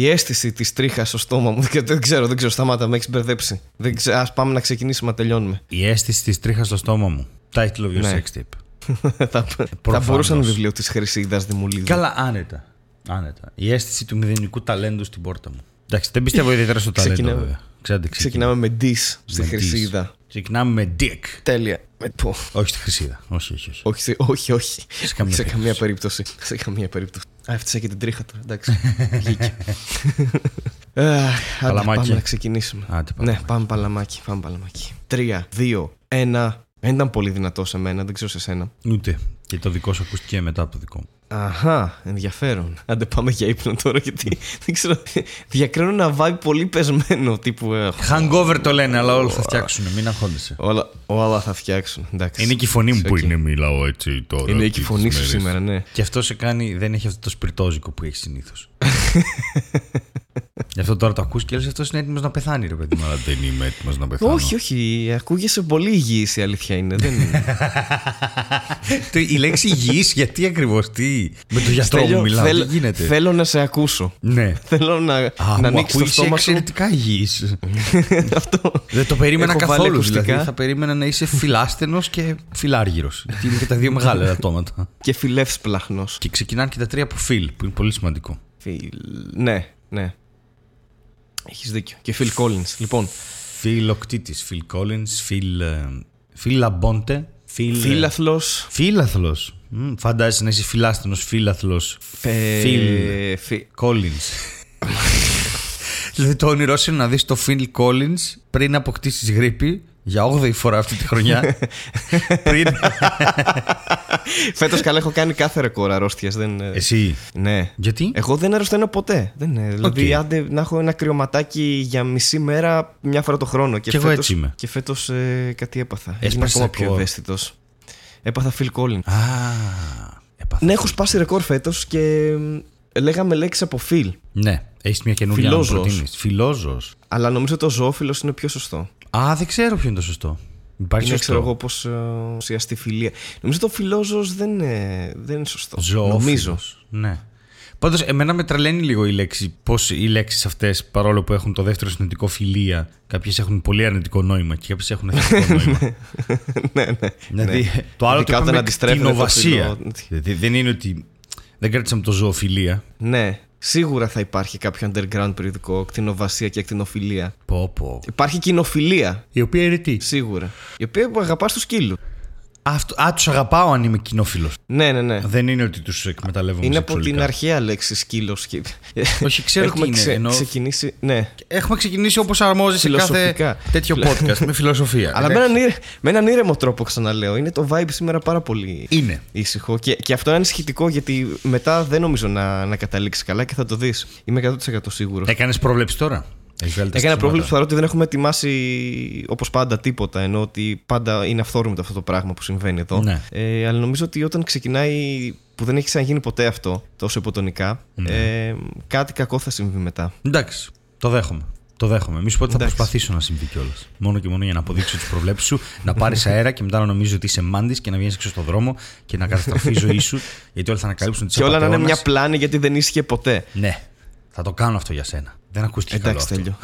η αίσθηση της τρίχας στο στόμα μου. Δεν, δεν ξέρω, δεν ξέρω, σταμάτα, με έχεις μπερδέψει. Δεν ξέρω, ας πάμε να ξεκινήσουμε, να τελειώνουμε. Η αίσθηση της τρίχας στο στόμα μου. Title of your Ναι. sex tape. θα, θα προφανώς. μπορούσε να είναι βιβλίο της Χρυσίδας Δημουλίδου. Καλά, άνετα. άνετα. Η αίσθηση του μηδενικού ταλέντου στην πόρτα μου. Εντάξει, δεν πιστεύω ιδιαίτερα στο ταλέντο, Ξεκινάμε. βέβαια. Ξέρετε, ξεκινάμε. Ξεκινάμε με Dis στη Με Χρυσίδα. Ξεκινάμε με dick. Τέλεια. Με, πω. Όχι στη χρυσίδα. Όχι, όχι, όχι. Όχι, σε- όχι, όχι. Σε καμία σε περίπτωση. καμία περίπτωση. Σε καμία περίπτωση. Α, έφτιαξα και την τρίχα τώρα. Εντάξει. Βγήκε. Αχ, Άντε, Παλαμάκι. πάμε να ξεκινήσουμε. Άντε, πάμε. Ναι, πάμε παλαμάκι. Πάμε παλαμάκι. Τρία, δύο, ένα. Δεν ήταν πολύ δυνατό σε μένα, δεν ξέρω σε σένα. Ούτε. Και το δικό σου ακούστηκε μετά από το δικό μου. Αχά, ενδιαφέρον. Άντε πάμε για ύπνο τώρα γιατί δεν ξέρω. Διακρίνω ένα vibe πολύ πεσμένο τύπου. ε, Hangover το λένε, αλλά όλα θα φτιάξουν. Μην αγχώνεσαι. όλα, όλα θα φτιάξουν. Εντάξει. Είναι και η φωνή μου που Οκ. είναι, μιλάω έτσι τώρα. Είναι και η τις φωνή σου μέρες. σήμερα, ναι. Και αυτό σε κάνει, δεν έχει αυτό το σπιρτόζικο που έχει συνήθως. Γι' αυτό τώρα το ακούς και λες αυτός είναι έτοιμος να πεθάνει, ρε παιδί μου. Αλλά δεν είμαι έτοιμος να πεθάνω. Όχι, όχι. Ακούγεσαι πολύ υγιής η αλήθεια είναι. Δεν είναι. Το- η λέξη υγιής, γιατί ακριβώς, τι; Με το γιατρό Στέλιο, μου μιλάω, θέλ- τι γίνεται; Θέλω να σε ακούσω. Ναι. Θέλω να, Α, να μου ανοίξεις το ακούγεις στόμα σου. εξαιρετικά υγιής. Αυτό. Δεν το περίμενα Έχω βάλει καθόλου. ακουστικά. Δηλαδή, θα περίμενα να είσαι φιλάστενο και φιλάργυρος. Γιατί είναι και τα δύο μεγάλα ελαττώματα. Και φιλεύσπλαχνος. Και ξεκινάνε και τα τρία από φιλ, που είναι πολύ σημαντικό. Φιλ... Ναι, ναι. Έχεις δίκιο. Και Phil Collins. Λοιπόν, Φιλ Οκτήτης, Φιλ Κόλλιν, Φιλ. ε, Φιλ Λαμπόντε. Φιλ. φίλαθλος. Φίλαθλο. Φαντάζεσαι να είσαι φιλάσθενο φίλαθλο. ε, Φιλ φι- Collins. δηλαδή το όνειρό σου είναι να δεις το Phil Collins πριν αποκτήσεις γρίπη για 8η φορά αυτή τη χρονιά. πριν... Φέτος καλά έχω κάνει κάθε ρεκόρ αρρώστιας. Δεν... ε, Εσύ; Ναι. Γιατί; Εγώ δεν αρρωσταίνω ποτέ. Δεν είναι. Δηλαδή, Οκ. άντε να έχω ένα κρυωματάκι για μισή μέρα μια φορά το χρόνο. Και, Κι εγώ φέτος, έτσι είμαι. Και φέτος ε, κάτι έπαθα. Έγινα Έσπασες ακόμα πιο ρεκόρ. ευαίσθητος. Έπαθα Phil Collins. Α, έπαθα. Ναι, έχω σπάσει ρεκόρ φέτος και μ, λέγαμε λέξεις από Phil. Ναι, έχεις μια καινούργια να μου Φιλόζωος. προτείνεις. Φιλόζωος. Αλλά νομίζω το ζωόφιλο είναι πιο σωστό. Α, δεν ξέρω ποιο είναι το σωστό. Υπάρχει είναι, σωστό. ξέρω εγώ, πώς ουσιαστεί φιλία. Νομίζω το φιλόζωος δεν είναι, δεν είναι σωστό. Ζωόφιλος. Νομίζω. Ναι. Πάντως, εμένα με τρελαίνει λίγο η λέξη. Πώς οι λέξεις αυτές, παρόλο που έχουν το δεύτερο συνετικό φιλία, κάποιες έχουν πολύ αρνητικό νόημα και κάποιες έχουν θετικό νόημα. ναι, ναι. Δηλαδή, το άλλο το Ειδικά όταν είπαμε αντιστρέφεται το κτηνοβασία. φιλό. Δηλαδή, δεν είναι ότι. Δεν κράτησαμε το ζωοφιλία. Ναι, σίγουρα θα υπάρχει κάποιο underground περιοδικό, κτηνοβασία και ακτινοφιλία. Πω, πω. Υπάρχει κοινοφιλία, Η οποία είναι τι; σίγουρα. Η οποία αγαπάς τους σκύλους. Αυτό, α, τους αγαπάω αν είμαι κοινόφιλος. Ναι, ναι, ναι. Δεν είναι ότι τους εκμεταλλεύομαι Είναι από σεξουαλικά. την αρχαία λέξη σκύλος. Όχι, ξέρω Έχουμε τι είναι, ξε- ενώ- ξεκινήσει. Ναι. Έχουμε ξεκινήσει όπως αρμόζει σε κάθε Φιλοσοφικά. τέτοιο podcast με φιλοσοφία. Αλλά με Εντάξει. έναν, ήρε- με έναν ήρεμο τρόπο, ξαναλέω. Είναι το vibe σήμερα πάρα πολύ Είναι. ήσυχο. Και, και αυτό είναι ανησυχητικό γιατί μετά δεν νομίζω να, να καταλήξει καλά και θα το δεις. Είμαι 100% σίγουρος. Έκανες πρόβλεψη τώρα; Έχεις βγάλει τα Έκανα στοιχήματα. πρόβλημα παρότι δεν έχουμε ετοιμάσει όπως πάντα τίποτα. Ενώ ότι πάντα είναι αυθόρμητο αυτό το πράγμα που συμβαίνει εδώ. Ναι. Ε, αλλά νομίζω ότι όταν ξεκινάει που δεν έχει ξαναγίνει ποτέ αυτό τόσο υποτονικά, Ναι. ε, κάτι κακό θα συμβεί μετά. Εντάξει, το δέχομαι. Το δέχομαι. Μη σου πω ότι θα Εντάξει. προσπαθήσω να συμβεί κιόλας. Μόνο και μόνο για να αποδείξω τις προβλέψεις σου, να πάρεις αέρα και μετά να νομίζω ότι είσαι μάντης και να βγαίνεις έξω στον δρόμο και να καταστραφείς η ζωή σου. Γιατί όλοι θα ανακαλύψουν ότι Και όλα να είναι μια πλάνη γιατί δεν ίσχυε ποτέ. Ναι, θα το κάνω αυτό για σένα. Δεν ακούστηκε καλό. Εντάξει, αυτό. τέλειο.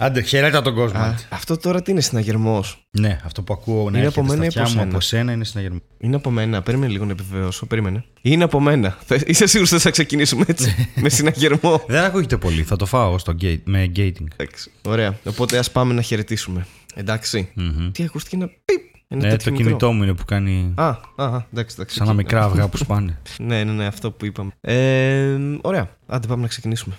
Άντε, χαιρέτα τον κόσμο. Α, άντε. αυτό τώρα τι είναι συναγερμός; Ναι, αυτό που ακούω να Είναι έρχεται από μένα στα ή από αυτιά μου σένα; από σένα είναι συναγερμός. Είναι από μένα. Περίμενε λίγο να επιβεβαιώσω. Περίμενε. Είναι από μένα. Θα- Είσαι σίγουρος ότι θα ξεκινήσουμε έτσι. με συναγερμό; Δεν ακούγεται πολύ, θα το φάω στο gate, με gating. Εντάξει. Ωραία. Οπότε ας πάμε να χαιρετήσουμε. Εντάξει. Τι ακούστηκε ένα πιπ. Είναι Ναι, τέτοιο το μικρό. κινητό μου είναι που κάνει. Α, α, α, εντάξει, εντάξει. Σαν τα οκ. μικρά αυγά που σπάνε. Ναι, ναι, ναι, αυτό που είπαμε. Ε, ωραία. Άντε, πάμε να ξεκινήσουμε.